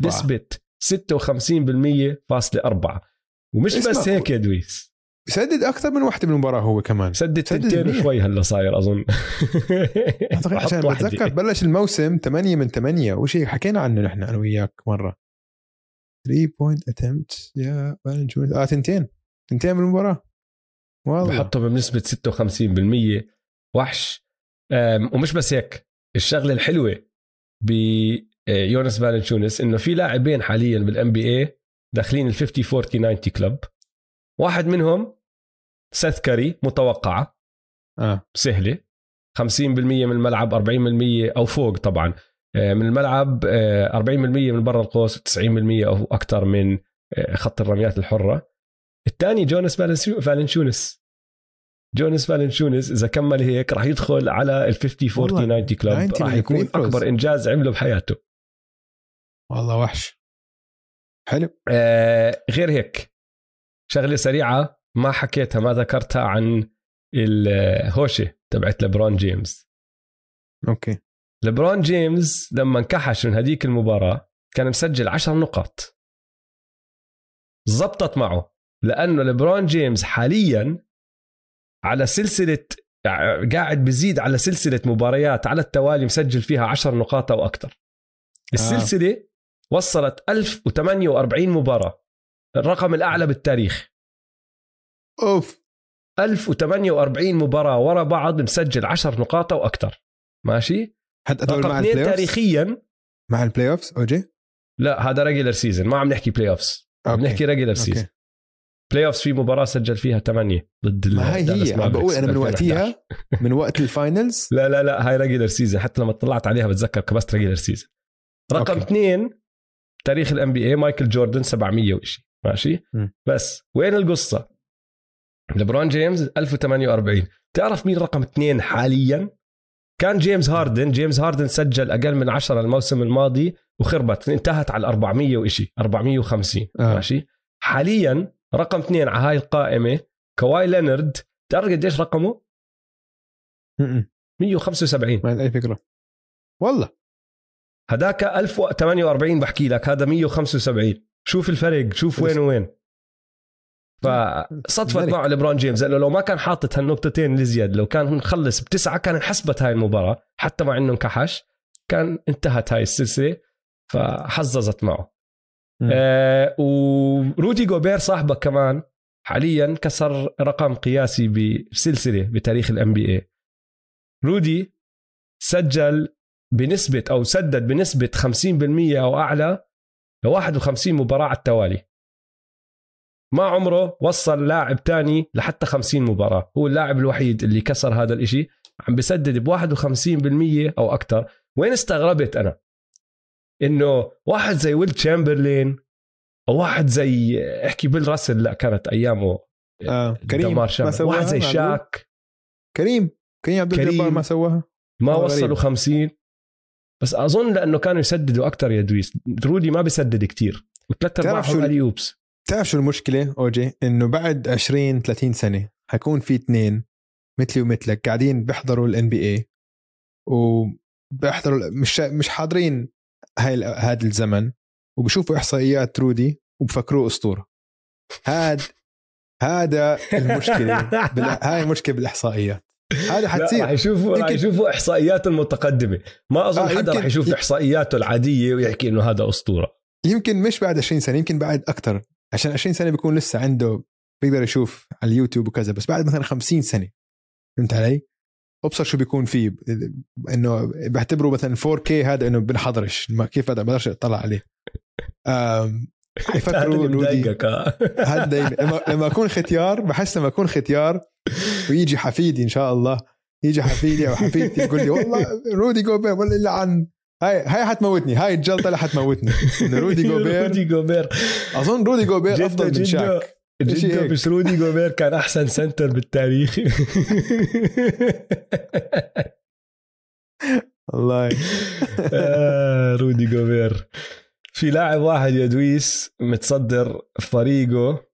[SPEAKER 1] بنسبة 56% فاصلة أربعة. ومش بس هيك يا دويس.
[SPEAKER 2] سدد أكثر من واحدة بالمباراه هو كمان.
[SPEAKER 1] سدد تنتين. وشوي هلا صاير
[SPEAKER 2] أظن. عشان. بتذكر بلش الموسم 8 من 8 وشيء حكينا عنه نحن أنا وياك مرة. 3 point attempt يا فالنشونس آه تنتين. تنتين من المباراة. والله
[SPEAKER 1] بحطه بنسبة 56% وحش. ومش بس هيك. الشغلة الحلوة بجونس فالنشونس إنه في لاعبين حاليا بال NBA داخلين ال 50 40 90 club واحد منهم سيث كاري متوقعة
[SPEAKER 2] آه.
[SPEAKER 1] سهلة. 50% من الملعب 40% أو فوق طبعا. آه، من الملعب آه، 40% من برا القوس 90% أو أكثر من آه، خط الرميات الحرة. الثاني جونس فالنشونس. جونس فالنشونس إذا كمل هيك راح يدخل على ال 50 40
[SPEAKER 2] والله،
[SPEAKER 1] 90 club
[SPEAKER 2] 90
[SPEAKER 1] راح يكون. أكبر إنجاز عمله بحياته.
[SPEAKER 2] والله وحش. حلو.
[SPEAKER 1] آه غير هيك شغلة سريعة ما حكيتها ما ذكرتها عن الهوشه تبعت لبرون جيمس.
[SPEAKER 2] أوكي.
[SPEAKER 1] لبرون جيمس لما انكحش من هديك المباراة كان مسجل عشر نقاط. زبطت معه لأنه لبرون جيمس حاليا على سلسلة قاعد بزيد على سلسلة مباريات على التوالي مسجل فيها عشر نقاط أو أكثر. السلسلة آه. وصلت 1048 مباراة الرقم الأعلى بالتاريخ.
[SPEAKER 2] أوف.
[SPEAKER 1] 1048 مباراة ورا بعض مسجل 10 نقاط أو أكثر. ماشي؟
[SPEAKER 2] حتى هدول
[SPEAKER 1] رقم
[SPEAKER 2] مع
[SPEAKER 1] اثنين
[SPEAKER 2] ال play
[SPEAKER 1] تاريخيا.
[SPEAKER 2] مع ال playoffs أوجي؟
[SPEAKER 1] لا هذا regular season ما عم نحكي playoffs عم. نحكي regular season playoffs في مباراة سجل فيها ثمانية ضد
[SPEAKER 2] ما هي هي عم بقول أنا من
[SPEAKER 1] 2011.
[SPEAKER 2] وقتها من وقت ال finals [LAUGHS]
[SPEAKER 1] لا لا لا هاي regular season حتى لما طلعت عليها بتذكر كبست regular season رقم
[SPEAKER 2] okay.
[SPEAKER 1] اثنين تاريخ ال NBA مايكل جوردن 700 وشيء ماشي؟
[SPEAKER 2] م.
[SPEAKER 1] بس وين القصة؟ لبرون جيمس 1048 تعرف مين رقم اثنين حاليا؟ كان جيمس هاردن جيمس هاردن سجل أقل من 10 الموسم الماضي وخربت انتهت على 400 وشيء 450
[SPEAKER 2] آه.
[SPEAKER 1] ماشي؟ حاليا رقم اثنين على هاي القائمة كواي لينارد تعرف قديش رقمه؟
[SPEAKER 2] م-م.
[SPEAKER 1] 175
[SPEAKER 2] ما عندي أي فكرة. والله.
[SPEAKER 1] هداك 1048 بحكي لك هذا 175 شوف الفرق شوف وين وين. فصدفت. معه لبرون جيمس لأنه لو ما كان حاطط هالنقطتين الزياد لو كان مخلص بتسعة كان انحسبت هاي المباراة حتى مع إنه انكحش كان انتهت هاي السلسلة فحظظت معه. آه ورودي جوبير صاحبك كمان حاليا كسر رقم قياسي بسلسلة بتاريخ ال NBA رودي سجل بنسبة أو سدد بنسبة 50% أو أعلى ل 51 مباراة على التوالي ما عمره وصل لاعب تاني لحتى 50 مباراة. هو اللاعب الوحيد اللي كسر هذا الإشي. عم بسدد ب 51% أو أكثر وين استغربت أنا؟ إنه واحد زي ويل تشامبرلين أو واحد زي أحكي بيل راسل لا كانت أيامه
[SPEAKER 2] آه. كريم
[SPEAKER 1] دمار
[SPEAKER 2] ما سواها
[SPEAKER 1] واحد زي؟ شاك.
[SPEAKER 2] كريم كريم عبد
[SPEAKER 1] كريم.
[SPEAKER 2] الجبار ما سواها؟
[SPEAKER 1] ما وصلوا
[SPEAKER 2] غريب.
[SPEAKER 1] 50 بس أظن لأنه كانوا يسددوا أكثر يا دويس. رودي ما بيسدد كتير. وثلاث
[SPEAKER 2] ال-
[SPEAKER 1] alley-oops.
[SPEAKER 2] تعرف شو المشكلة أوجي؟ إنه بعد 20 30 سنة حيكون في اثنين مثلي ومثلك قاعدين بيحضروا ال NBA وبيحضروا مش مش حاضرين هاي هذا الزمن وبشوفوا إحصائيات رودي وبفكروه أسطورة. هاد هذا المشكلة [LAUGHS] بال... هاي المشكلة بالإحصائيات. هذا حتصير.
[SPEAKER 1] راح يشوفوا راح يشوفوا احصائياته المتقدمة. ما أظن
[SPEAKER 2] آه،
[SPEAKER 1] حدا
[SPEAKER 2] يمكن-
[SPEAKER 1] يشوف إحصائياته العادية ويحكي إنه هذا أسطورة.
[SPEAKER 2] يمكن مش بعد 20 سنة يمكن بعد أكثر عشان 20 سنة بيكون لسه عنده بيقدر يشوف على اليوتيوب وكذا بس بعد مثلا 50 سنة. فهمت علي؟ أبصر شو بيكون فيه إنه بعتبره مثلا 4K هذا إنه بنحضرش كيف هذا؟ بقدرش أطلع عليه. حيفكروا [LAUGHS]
[SPEAKER 1] آه.
[SPEAKER 2] هذا دايما. لما, أكون ختيار بحس لما أكون ختيار ويجي حفيدي إن شاء الله يجي حفيدي أو حفيدتي تقول لي والله رودي جوبير ولا عن هاي هاي حتموتني. هاي الجلطة اللي حتموتني. [LAUGHS] رودي جوبير
[SPEAKER 1] رودي جوبير
[SPEAKER 2] أظن رودي جوبير أفضل من شاك. هيك.
[SPEAKER 1] بس رودي جوبير كان أحسن center بالتاريخ. [LAUGHS]
[SPEAKER 2] والله. [LAUGHS]
[SPEAKER 1] آه، رودي جوبير. في لاعب واحد يا دويس متصدر فريقه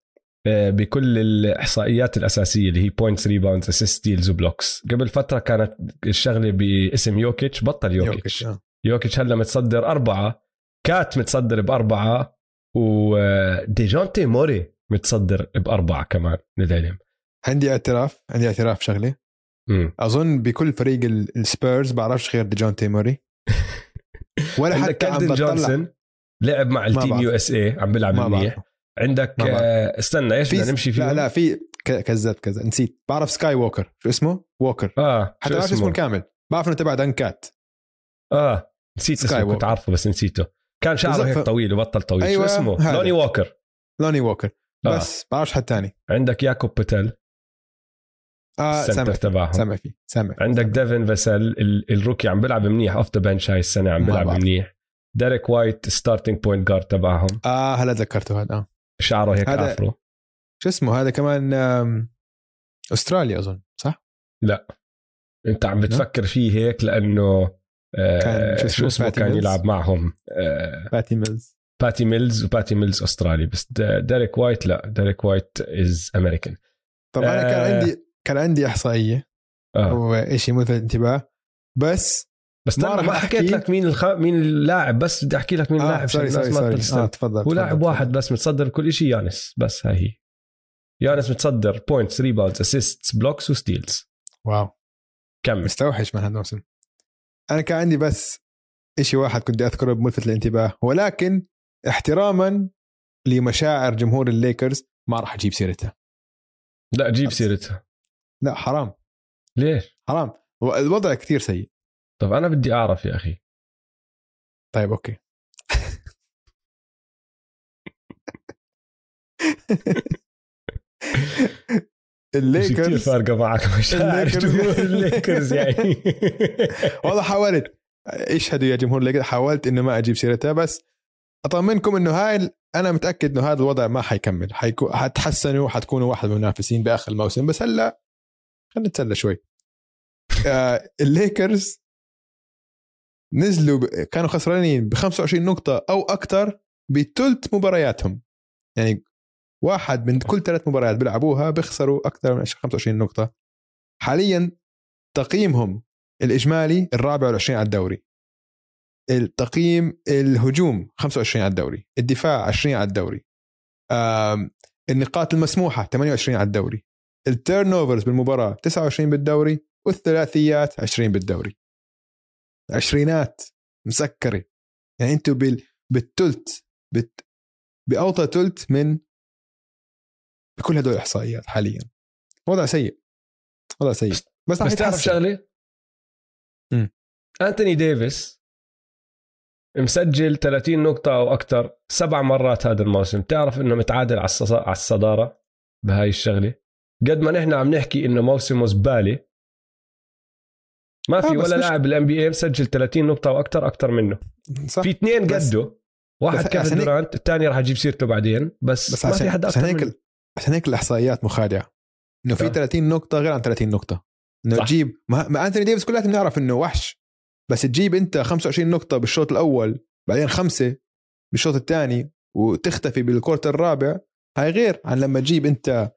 [SPEAKER 1] آه، بكل الإحصائيات الأساسية اللي هي points rebounds assist steals و blocks قبل فترة كانت الشغلة باسم يوكيتش بطل يوكيتش.
[SPEAKER 2] يوكيتش آه.
[SPEAKER 1] يوكيتش هلا متصدر أربعة cat متصدر بأربعة وديجونتي موري متصدر بأربعة كمان للعلم.
[SPEAKER 2] عندي اعتراف عندي اعتراف شغله
[SPEAKER 1] مم.
[SPEAKER 2] أظن بكل فريق ال- السبيرز بعرفش غير ديجونتي موري [LAUGHS] ولا حتى عم
[SPEAKER 1] جونسون لعب مع
[SPEAKER 2] ال
[SPEAKER 1] team. US A عم بيلعب منيح عندك. آه، استنى إيش بدنا نمشي فيه
[SPEAKER 2] لا لا في كذبت كذا نسيت. بعرف سكاي ووكر شو اسمه؟ ووكر
[SPEAKER 1] آه
[SPEAKER 2] حتى بعرف اسمه
[SPEAKER 1] اسمه؟
[SPEAKER 2] الكامل. بعرف إنه تبع dunk
[SPEAKER 1] ات آه.
[SPEAKER 2] نسيت
[SPEAKER 1] اسمه كنت. عارفه بس نسيته. كان شعره. هيك طويل وبطل طويل.
[SPEAKER 2] أيوة،
[SPEAKER 1] شو اسمه؟
[SPEAKER 2] هذا.
[SPEAKER 1] لوني ووكر.
[SPEAKER 2] لوني ووكر.
[SPEAKER 1] آه.
[SPEAKER 2] بس بعرفش حد تاني.
[SPEAKER 1] عندك ياكوب بتل آه
[SPEAKER 2] سامع فيه.
[SPEAKER 1] تبعهم.
[SPEAKER 2] سامع فيه. سامع.
[SPEAKER 1] عندك ديفن فيسل ال- ال rookie عم بيلعب منيح. off the bench هاي السنة عم بيلعب. منيح. ديريك وايت starting point guard تبعهم.
[SPEAKER 2] آه هلا تذكرته هذا. آه.
[SPEAKER 1] شعره هيك
[SPEAKER 2] هذا-
[SPEAKER 1] afro
[SPEAKER 2] شو اسمه؟ هذا كمان أستراليا أظن صح؟
[SPEAKER 1] أنت عم بتفكر فيه هيك لأنه
[SPEAKER 2] كان شو
[SPEAKER 1] شو
[SPEAKER 2] اسمه؟
[SPEAKER 1] كان
[SPEAKER 2] ميلز؟
[SPEAKER 1] يلعب معهم. آه
[SPEAKER 2] باتي ميلز
[SPEAKER 1] باتي ميلز وباتي ميلز استرالي بس ديريك وايت لا. ديريك وايت is American
[SPEAKER 2] طب أنا كان
[SPEAKER 1] آه.
[SPEAKER 2] عندي كان عندي إحصائية.
[SPEAKER 1] آه.
[SPEAKER 2] وشيء مثل انتباه. بس
[SPEAKER 1] بس
[SPEAKER 2] ما
[SPEAKER 1] ما حكيت
[SPEAKER 2] أحكي.
[SPEAKER 1] لك مين الخ... مين اللاعب. بس بدي أحكي لك مين
[SPEAKER 2] آه
[SPEAKER 1] اللاعب
[SPEAKER 2] سوري
[SPEAKER 1] عشان sorry
[SPEAKER 2] sorry
[SPEAKER 1] تلسن.
[SPEAKER 2] آه تفضل
[SPEAKER 1] هو لاعب. واحد بس متصدر كل شيء يانس. بس هاي هي. يانس متصدر points rebounds assists blocks و
[SPEAKER 2] steals wow.
[SPEAKER 1] كمل.
[SPEAKER 2] مستوحش من هالموسم. أنا كان عندي بس شيء واحد كنت أذكره بملفت الانتباه ولكن احتراما لمشاعر جمهور الليكرز ما راح أجيب سيرتها
[SPEAKER 1] لا جيب. سيرتها
[SPEAKER 2] لا حرام.
[SPEAKER 1] ليش؟
[SPEAKER 2] حرام. الوضع كثير سيء.
[SPEAKER 1] طب أنا بدي أعرف يا أخي.
[SPEAKER 2] طيب
[SPEAKER 1] okay. [LAUGHS]
[SPEAKER 2] الليكرز.
[SPEAKER 1] فارقة معك مش
[SPEAKER 2] الليكرز.
[SPEAKER 1] الليكرز يعني. [LAUGHS]
[SPEAKER 2] والله حاولت. اشهدوا يا جمهور الليكرز. حاولت إنه ما أجيب سيرتها بس أطمنكم إنه هاي أنا متأكد إنه هذا الوضع ما حيكمل. حيكون حتحسنوا حتكونوا واحد من المنافسين بآخر الموسم. بس هلا خلينا نتسلى شوي. [LAUGHS] آه الليكرز نزلوا ب... كانوا خسرانين ب 25 نقطة أو أكثر بثلث مبارياتهم. يعني واحد من كل ثلاث مباريات بيلعبوها بيخسروا أكثر من 25 نقطة. حاليا تقييمهم الإجمالي الرابع والعشرين على الدوري. التقييم الهجوم 25 على الدوري. الدفاع 20 على الدوري. النقاط المسموحة 28 على الدوري. ال turnovers بالمباراة 29 بالدوري والثلاثيات 20 بالدوري. عشرينات مسكرة. يعني أنتوا بال... بالتلت بت... بأوطى تلت من بكل هدول الإحصائيات حاليا. وضع سيء. وضع سيء. بس رح
[SPEAKER 1] بس تعرف.
[SPEAKER 2] شغلة؟
[SPEAKER 1] أنتوني ديفيس مسجل 30 نقطة أو أكثر سبع مرات هذا الموسم. تعرف إنه متعادل على الص- على الصدارة بهاي الشغلة؟ قد ما نحن عم نحكي إنه موسمه زبالة ما في
[SPEAKER 2] آه،
[SPEAKER 1] ولا
[SPEAKER 2] مش-
[SPEAKER 1] لاعب بال NBA مسجل 30 نقطة أو أكثر أكثر منه.
[SPEAKER 2] صح.
[SPEAKER 1] في اثنين قده. واحد كيفن
[SPEAKER 2] عشان
[SPEAKER 1] دورانت الثاني راح أجيب سيرته بعدين. بس,
[SPEAKER 2] بس
[SPEAKER 1] ما
[SPEAKER 2] عشان
[SPEAKER 1] في حدا
[SPEAKER 2] عشان
[SPEAKER 1] أكتر
[SPEAKER 2] هيك
[SPEAKER 1] منه.
[SPEAKER 2] عشان هيك الإحصائيات مخادعة إنه في
[SPEAKER 1] آه.
[SPEAKER 2] 30 نقطة غير عن 30 نقطة
[SPEAKER 1] إنه.
[SPEAKER 2] تجيب ما, ما انتوني ديفيس كلنا بنعرف إنه وحش بس تجيب أنت 25 نقطة بالشوط الأول بعدين خمسة بالشوط الثاني وتختفي بال quarter الرابع هاي غير عن لما تجيب أنت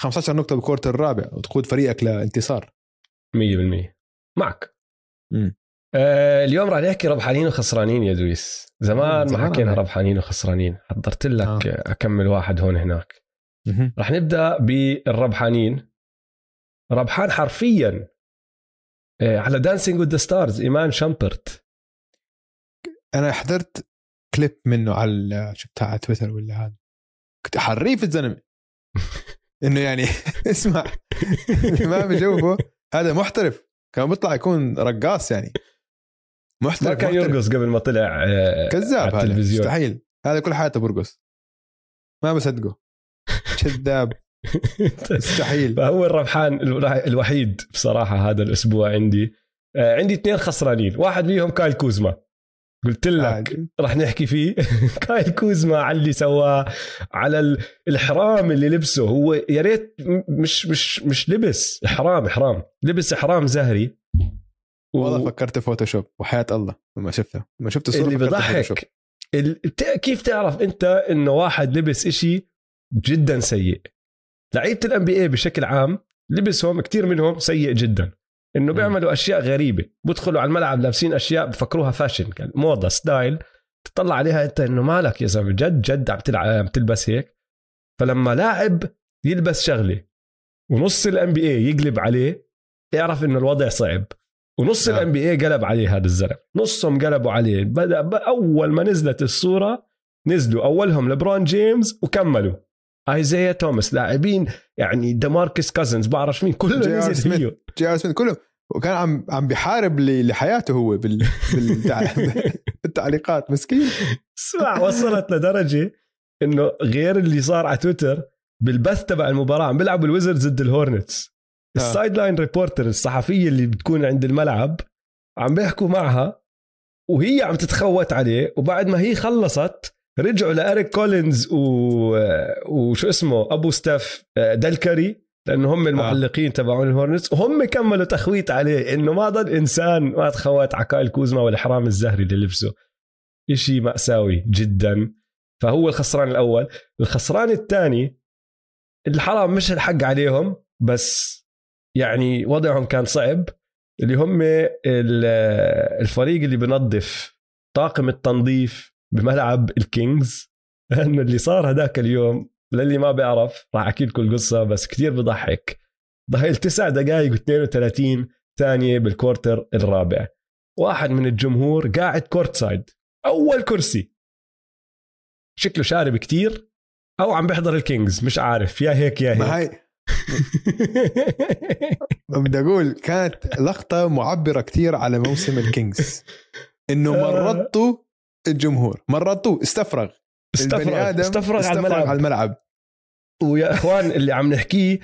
[SPEAKER 2] 15 نقطة بال quarter الرابع وتقود فريقك لانتصار
[SPEAKER 1] 100% معك
[SPEAKER 2] مم.
[SPEAKER 1] آه اليوم راح نحكي ربحانين وخسرانين يا دويس زمان ما
[SPEAKER 2] زمان
[SPEAKER 1] حكينا
[SPEAKER 2] عليك.
[SPEAKER 1] ربحانين وخسرانين حضرت لك
[SPEAKER 2] آه.
[SPEAKER 1] آه. أكم واحد هون هناك راح نبدأ بالربحانين. ربحان حرفيا آه على Dancing with Stars إيمان شامبرت.
[SPEAKER 2] أنا حضرت كليب منه على شفتها على تويتر ولا هذا. كنت حريف الزلمة. [LAUGHS] إنه يعني [LAUGHS] اسمع ما بجوبه هذا محترف. كان بيطلع يكون رقاص يعني. محترف
[SPEAKER 1] ما كان. يرقص قبل ما طلع آه
[SPEAKER 2] كذاب هذا. مستحيل. هذا كل حياته برقص ما بصدقه. كذاب [LAUGHS] مستحيل.
[SPEAKER 1] فهو الربحان الوح- الوحيد بصراحة هذا الأسبوع عندي. آه عندي اثنين خسرانين. واحد فيهم كايل كوزما. قلت لك
[SPEAKER 2] عادي.
[SPEAKER 1] رح نحكي فيه. [LAUGHS] كايل كوزما على اللي سواه على ال- الحرام اللي لبسه. هو يا ريت مش مش مش لبس إحرام إحرام. لبس إحرام زهري. و-
[SPEAKER 2] والله فكرت Photoshop وحياة الله لما شفتها. لما شفت الصورة
[SPEAKER 1] اللي. بضحك. ال... كيف تعرف أنت إنه واحد لبس إشي جدا سيء. لعيبة ال NBA بشكل عام لبسهم كتير منهم سيء جدا.
[SPEAKER 2] إنه.
[SPEAKER 1] بيعملوا أشياء غريبة. بدخلوا على الملعب لابسين أشياء بفكروها fashion موضه style تطلع عليها أنت إنه مالك يا زلمة جد جد عم تلعب عم تلبس هيك. فلما لاعب يلبس شغلة ونص ال NBA يقلب عليه اعرف إنه الوضع صعب. ونص
[SPEAKER 2] آه.
[SPEAKER 1] ال NBA قلب عليه هذا الزلمة. نصهم قلبوا عليه. بدا أول ما نزلت الصورة نزلوا أولهم لبرون جيمس وكملوا. ايزايا توماس لاعبين يعني ديماركس كازنز بعرف مين كله
[SPEAKER 2] جي سميث.
[SPEAKER 1] فيه
[SPEAKER 2] جي آر سميث كله وكان عم عم بيحارب لحياته هو بال... بال... [LAUGHS] بالتعليقات مسكين
[SPEAKER 1] اسمع وصلت لدرجة إنه غير اللي صار على تويتر بالبث تبع المباراة عم بيلعبوا الويزردز ضد الهورنتس
[SPEAKER 2] آه.
[SPEAKER 1] ال sideline reporter الصحفية اللي بتكون عند الملعب عم بيحكوا معها وهي عم تتخوت عليه وبعد ما هي خلصت رجعوا لإريك كولينز و... وشو اسمه؟ أبو ستيف ديل كري لأنه هم المعلقين تبعون الهورنتس. وهم كملوا تخويت عليه إنه ما ضل إنسان ما تخوت على كايل كوزما والإحرام الزهري اللي لبسه. إشي مأساوي جدا. فهو الخسران الأول. الخسران الثاني الحرام مش الحق عليهم بس يعني وضعهم كان صعب. اللي هم ال- الفريق اللي بنظف طاقم التنظيف بملعب الكينجز. [LAUGHS] لأنه اللي صار هذاك اليوم للي ما بيعرف راح أحكي لكم القصة بس كتير بضحك. ضايل تسع دقائق و32 ثانية بال quarter الرابع. واحد من الجمهور قاعد courtside أول كرسي. شكله شارب كتير أو عم بيحضر الكينجز مش عارف. يا هيك يا
[SPEAKER 2] ما
[SPEAKER 1] هيك. [LAUGHS]
[SPEAKER 2] هاي بدي أقول كانت لقطة معبرة كثير على موسم الكينجز. إنه [LAUGHS] مرضتوا الجمهور. مرضتوا استفرغ.
[SPEAKER 1] استفرغ
[SPEAKER 2] آدم
[SPEAKER 1] استفرغ على الملعب.
[SPEAKER 2] على الملعب.
[SPEAKER 1] ويا إخوان اللي عم نحكيه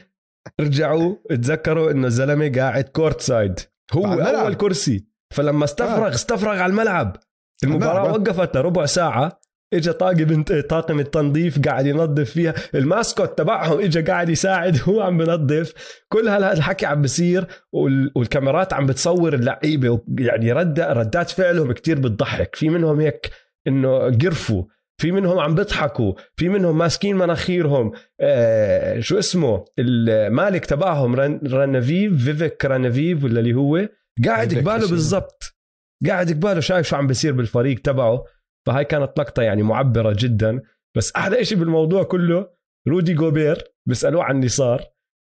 [SPEAKER 1] رجعوا تذكروا إنه الزلمة قاعد courtside هو. أول كرسي. فلما استفرغ
[SPEAKER 2] آه.
[SPEAKER 1] استفرغ على الملعب. المباراة
[SPEAKER 2] الملعب.
[SPEAKER 1] وقفت لربع ساعة. اجى طاقم طاقم التنظيف قاعد ينظف فيها. ال mascot تبعهم اجى قاعد يساعد هو عم بنظف. كل هذا الحكي عم بصير وال- والكاميرات عم بتصور اللعيبة يعني رد ردات فعلهم كتير بتضحك. في منهم هيك إنه قرفوا في منهم عم بيضحكوا في منهم ماسكين مناخيرهم. آه شو اسمه؟ المالك تبعهم رن رنافيف فيفيك رنافيف ولا اللي هو؟ قاعد قباله. بالضبط. قاعد قباله شايف شو عم بيصير بالفريق تبعه. فهاي كانت لقطة يعني معبرة جدا. بس أحلى إشي بالموضوع كله؟ رودي جوبير بيسألوه عن اللي صار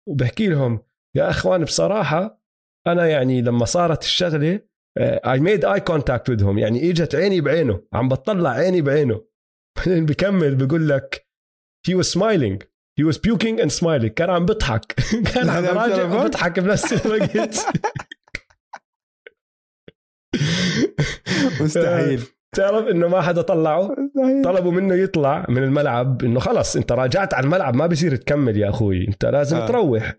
[SPEAKER 1] وبحكي لهم يا أخوان بصراحة أنا يعني لما صارت الشغلة I made eye contact with him يعني إجت عيني بعينه عم بطلع عيني بعينه. [LAUGHS] بعدين بكمل بقول لك he was smiling. He was puking and smiling. كان عم بضحك [LAUGHS] كان عم راجع؟ وبضحك بنفس الوقت. [LAUGHS]
[SPEAKER 2] مستحيل.
[SPEAKER 1] تعرف إنه ما حدا طلعه؟ طلبوا منه يطلع من الملعب إنه خلص أنت راجعت على الملعب ما بصير تكمل يا أخوي أنت لازم
[SPEAKER 2] آه.
[SPEAKER 1] تروح.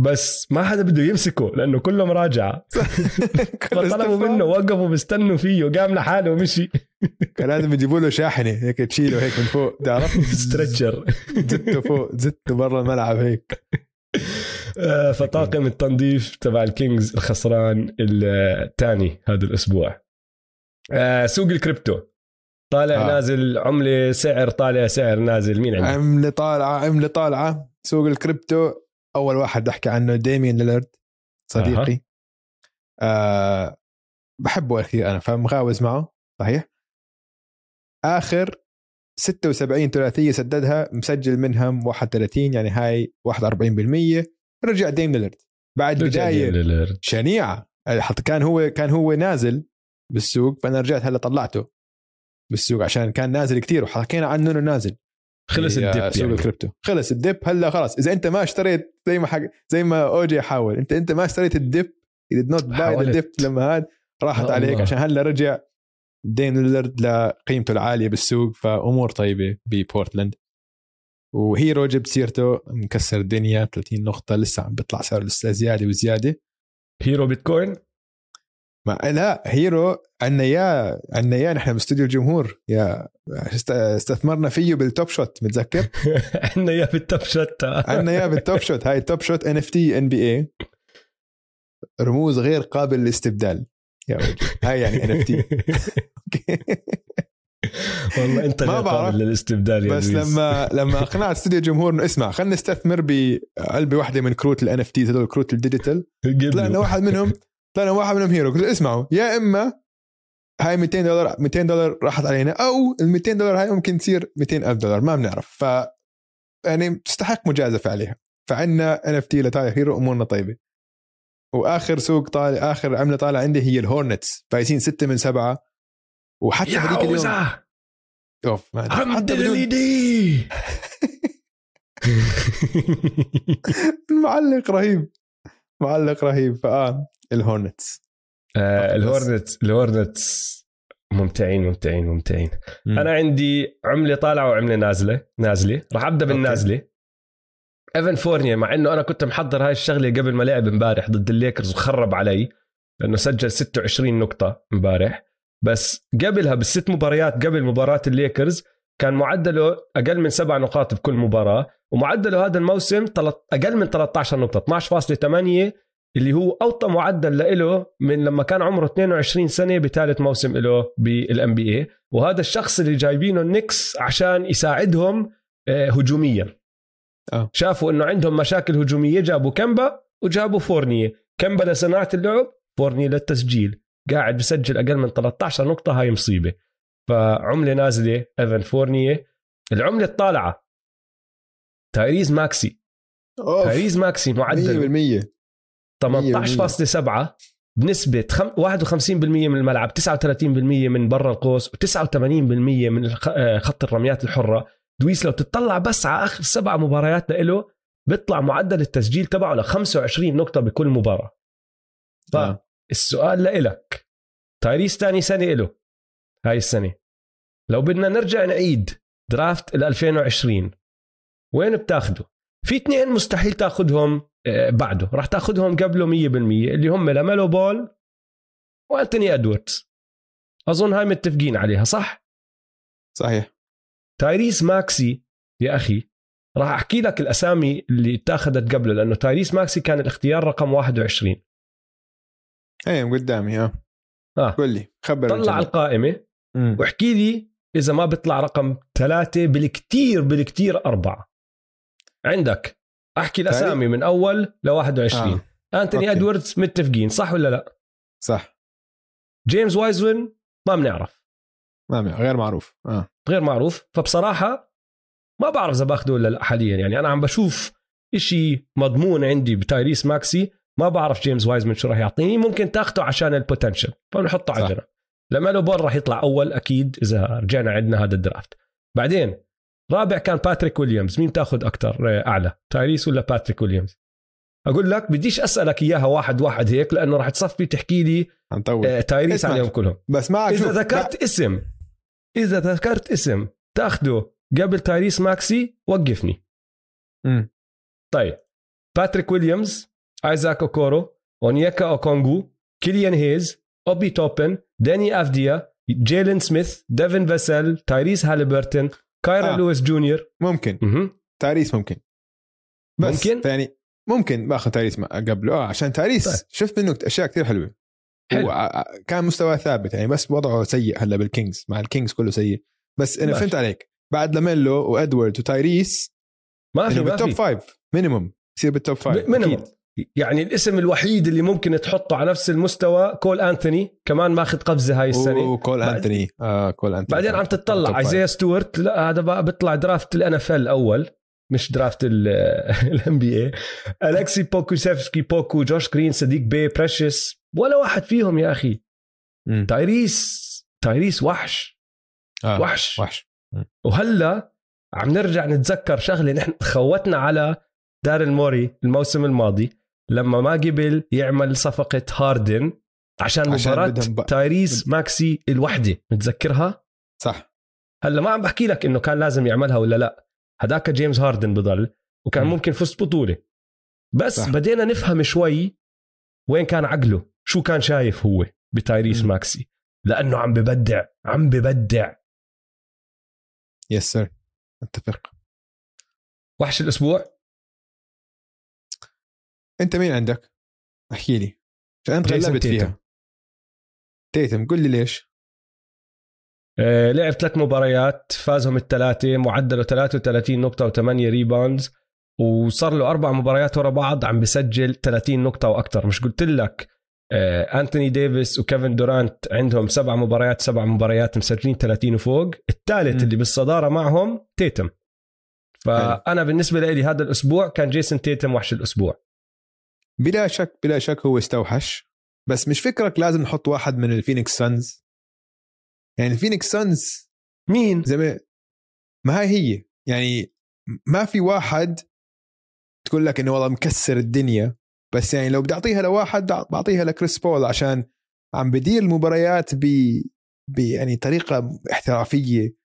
[SPEAKER 1] بس ما حدا بده يمسكه لأنه كله مراجعه [LAUGHS] فطلبوا منه وقفوا بيستنوا فيه قام لحاله ومشي.
[SPEAKER 2] كان لازم يجيبوا له شاحنة هيك تشيله هيك من فوق تعرف؟ [LAUGHS]
[SPEAKER 1] stretcher
[SPEAKER 2] زته فوق زته برا الملعب هيك.
[SPEAKER 1] آه، فطاقم التنظيف تبع الكينجز الخسران الثاني هذا الأسبوع. آه، سوق الكريبتو. طالع
[SPEAKER 2] آه.
[SPEAKER 1] آه. نازل عملة سعر طالع سعر نازل مين عندك؟
[SPEAKER 2] عملة طالعة عملة طالعة. سوق الكريبتو أول واحد أحكي عنه ديمين ليلرد صديقي. آه بحبه كثير أنا فمغاوز معه صحيح. آخر 76 ثلاثية سددها مسجل منها 31 يعني هاي 41% رجع ديم ليلرد بعد بداية شنيعة. كان هو كان هو نازل بالسوق فأنا رجعت هلا طلعته بالسوق عشان كان نازل كثير وحكينا عنه إنه نازل.
[SPEAKER 1] خلص ال dip
[SPEAKER 2] سوق يعني. الكريبتو. خلص ال dip هلا خلاص. إذا أنت ما اشتريت زي ما حق زي ما أوجي حاول أنت أنت ما اشتريت ال dip you did not buy the dip لما هاد راحت عليك. عشان هلا رجع ديم ليلرد لقيمته العالية بالسوق فأمور طيبة ببورتلاند. وهيرو جبت سيرته مكسر الدنيا 30 نقطة لسه عم بيطلع سعره لسه زيادة وزيادة.
[SPEAKER 1] هيرو بيتكوين؟
[SPEAKER 2] ما لا هيرو عنا يا عنا يا نحن باستوديو الجمهور. يا استثمرنا فيه بال Top Shot متذكر؟
[SPEAKER 1] عنا يا بال Top Shot
[SPEAKER 2] عنا يا بال Top Shot هاي ال Top Shot NFT NBA رموز غير قابل للاستبدال يا وجه. هاي يعني NFT
[SPEAKER 1] والله أنت ما بعرف. للاستبدال يا
[SPEAKER 2] بس لما لما [LAUGHS] اقنعت استوديو الجمهور إنه اسمع خلينا نستثمر بعلبه واحدة من كروت ال NFT هذول كروت ال digital طلعنا واحد منهم. [LAUGHS] طلعنا واحد منهم هيرو. قلت اسمعوا يا إما هاي 200 دولار 200 دولار راحت علينا أو ال 200 دولار هاي ممكن تصير 200 ألف دولار ما بنعرف. ف يعني تستحق مجازفة عليها. فعندنا NFT لتايلر هيرو أمورنا طيبة. وآخر سوق طالع آخر عملة طالعة عندي هي الهورنتس فايزين ستة من سبعة. وحتى هذيك اليوم أوف
[SPEAKER 1] حتى بدون دي
[SPEAKER 2] معلق رهيب. معلق رهيب. فآه. الهورنتس.
[SPEAKER 1] آه الهورنتس الهورنتس ممتعين ممتعين ممتعين. مم. أنا عندي عملة طالعة وعملة نازلة نازلة. راح أبدأ بالنازلة. إيفن فورنيا مع إنه أنا كنت محضر هاي الشغلة قبل ما لعب امبارح ضد الليكرز وخرب علي لأنه سجل 26 نقطة امبارح. بس قبلها بالست مباريات قبل مباراة الليكرز كان معدله أقل من سبع نقاط بكل مباراة ومعدله هذا الموسم أقل من 13 نقطة 12.8 اللي هو أوطى معدل له من لما كان عمره 22 سنة بثالث موسم له بالان بي اي وهذا الشخص اللي جايبينه النكس عشان يساعدهم آه، هجوميا. أه. شافوا إنه عندهم مشاكل هجومية جابوا كمبا وجابوا فورنية. كمبا لصناعه اللعب فورنية للتسجيل. قاعد بسجل أقل من 13 نقطة هاي مصيبة. فعملة نازلة إيفن فورنية. العملة الطالعة تايريز ماكسي. أوف. تايريز ماكسي معدل. 100% 18.7 بنسبة 51% من الملعب 39% من برا القوس و89% من آه، خط الرميات الحرة. دويس لو تطلع بس على آخر سبع مباريات له بيطلع معدل التسجيل تبعه ل 25 نقطة بكل مباراة. فالسؤال لإلك. تايريس ثاني سنة له هاي السنة. لو بدنا نرجع نعيد draft ال 2020 وين بتاخده؟ في اثنين مستحيل تاخذهم آه، بعده. راح تاخذهم قبله 100% اللي هم لاميلو بول وأنتوني إدوردز. أظن هاي متفقين عليها صح؟
[SPEAKER 2] صحيح.
[SPEAKER 1] تايريس ماكسي يا أخي راح أحكي لك الأسامي اللي اتاخذت قبله لأنه تايريس ماكسي كان الاختيار رقم 21
[SPEAKER 2] إيه قدامي آه. آه. قول لي خبر
[SPEAKER 1] طلع الجميع. القائمة واحكي لي إذا ما بيطلع رقم ثلاثة بالكثير بالكثير أربعة. عندك. أحكي الأسامي من أول ل 21 آه. أنتوني إدواردز متفقين صح ولا لا؟
[SPEAKER 2] صح.
[SPEAKER 1] جيمس وايزوين ما بنعرف.
[SPEAKER 2] ما بنعرف غير معروف. آه.
[SPEAKER 1] غير معروف. فبصراحة ما بعرف إذا بأخذه ولا لا حاليا. يعني أنا عم بشوف إشي مضمون عندي بتايريس ماكسي. ما بعرف جيمس وايزمان شو راح يعطيني. ممكن تاخده عشان ال potential فبنحطه على جنب لاميلو بول راح يطلع أول أكيد إذا رجعنا عندنا هذا ال draft. بعدين رابع كان باتريك ويليامز مين تاخذ أكثر آه، أعلى تايريس ولا باتريك ويليامز أقول لك بديش أسألك إياها واحد واحد هيك لأنه راح تصفي تحكي لي آه تايريس عليهم كلهم.
[SPEAKER 2] بس معك
[SPEAKER 1] إذا ذكرت ما... اسم إذا ذكرت اسم تاخده قبل تايريس ماكسي وقفني.
[SPEAKER 2] م.
[SPEAKER 1] طيب باتريك ويليامز ايزاك اوكورو اونيكا اوكونغو كيليان هيز اوبي توبن داني افديا جيلين سميث ديفن فيسل تايريس هاليبرتون كايرا آه. لويس جونيور.
[SPEAKER 2] ممكن.
[SPEAKER 1] م-م.
[SPEAKER 2] تايريس ممكن. بس ممكن؟ يعني ممكن باخذ تايريس قبله. آه عشان تايريس طيب. شفت منه أشياء كثير حلوة. حلو. هو كان مستواه ثابت يعني بس وضعه سيء هلا بالكينجز. مع الكينجز كله سيء. بس أنا فهمت عليك. بعد لاميلو وإدوارد وتايريس
[SPEAKER 1] ما في
[SPEAKER 2] بالتوب فايف مينيموم يصير بالتوب فايف
[SPEAKER 1] مينيموم. يعني الاسم الوحيد اللي ممكن تحطه على نفس المستوى كول أنثوني كمان ماخذ قفزة هاي السنة.
[SPEAKER 2] وكول
[SPEAKER 1] بعد-
[SPEAKER 2] انتوني آه كول انتوني
[SPEAKER 1] بعدين عم تطلع. ايزيا ستوارت لا هذا بقى بيطلع درافت الان اف أول مش درافت الام بي اي الكسي بوكوسيفسكي بوكو جوش جرين صديق بي بريشس ولا واحد فيهم يا
[SPEAKER 2] أخي.
[SPEAKER 1] تايريس تايريس وحش.
[SPEAKER 2] آه.
[SPEAKER 1] وحش.
[SPEAKER 2] وحش.
[SPEAKER 1] وهلا عم نرجع نتذكر شغلة نحن خوتنا على داريل موري الموسم الماضي. لما ما قبل يعمل صفقة هاردن عشان,
[SPEAKER 2] عشان مباراة ب-
[SPEAKER 1] تايريس ماكسي الوحدة متذكرها؟
[SPEAKER 2] صح.
[SPEAKER 1] هلا ما عم بحكي لك إنه كان لازم يعملها ولا لا. هداك جيمس هاردن بضل وكان
[SPEAKER 2] مم.
[SPEAKER 1] ممكن فوز بطولة. بس
[SPEAKER 2] صح.
[SPEAKER 1] بدينا نفهم شوي وين كان عقله شو كان شايف هو بتايريس
[SPEAKER 2] مم.
[SPEAKER 1] ماكسي. لأنه عم ببدع عم ببدع.
[SPEAKER 2] yes sir أتفق.
[SPEAKER 1] وحش الأسبوع؟
[SPEAKER 2] أنت مين عندك؟ احكي لي عشان
[SPEAKER 1] أنت
[SPEAKER 2] غلبت. فيها تيتم قل لي ليش؟
[SPEAKER 1] آه، لعب ثلاث مباريات فازهم الثلاثة معدله 33 نقطة و8 rebounds وصار له أربع مباريات ورا بعض عم بسجل 30 نقطة وأكثر مش قلت لك آه، أنتوني ديفيس وكيفن دورانت عندهم سبع مباريات سبع مباريات مسجلين 30 وفوق الثالث. اللي بالصدارة معهم تيتم فأنا بالنسبة لي هذا الأسبوع كان جيسون تيتم وحش الأسبوع
[SPEAKER 2] بلا شك بلا شك هو استوحش. بس مش فكرك لازم نحط واحد من الفينيكس سانز؟ يعني الفينيكس سانز
[SPEAKER 1] مين؟
[SPEAKER 2] زي ما ما هاي هي. يعني ما في واحد تقول لك إنه والله مكسر الدنيا. بس يعني لو بدي اعطيها لواحد بعطيها لكريس بول عشان عم بدير المباريات ب ب يعني طريقة احترافية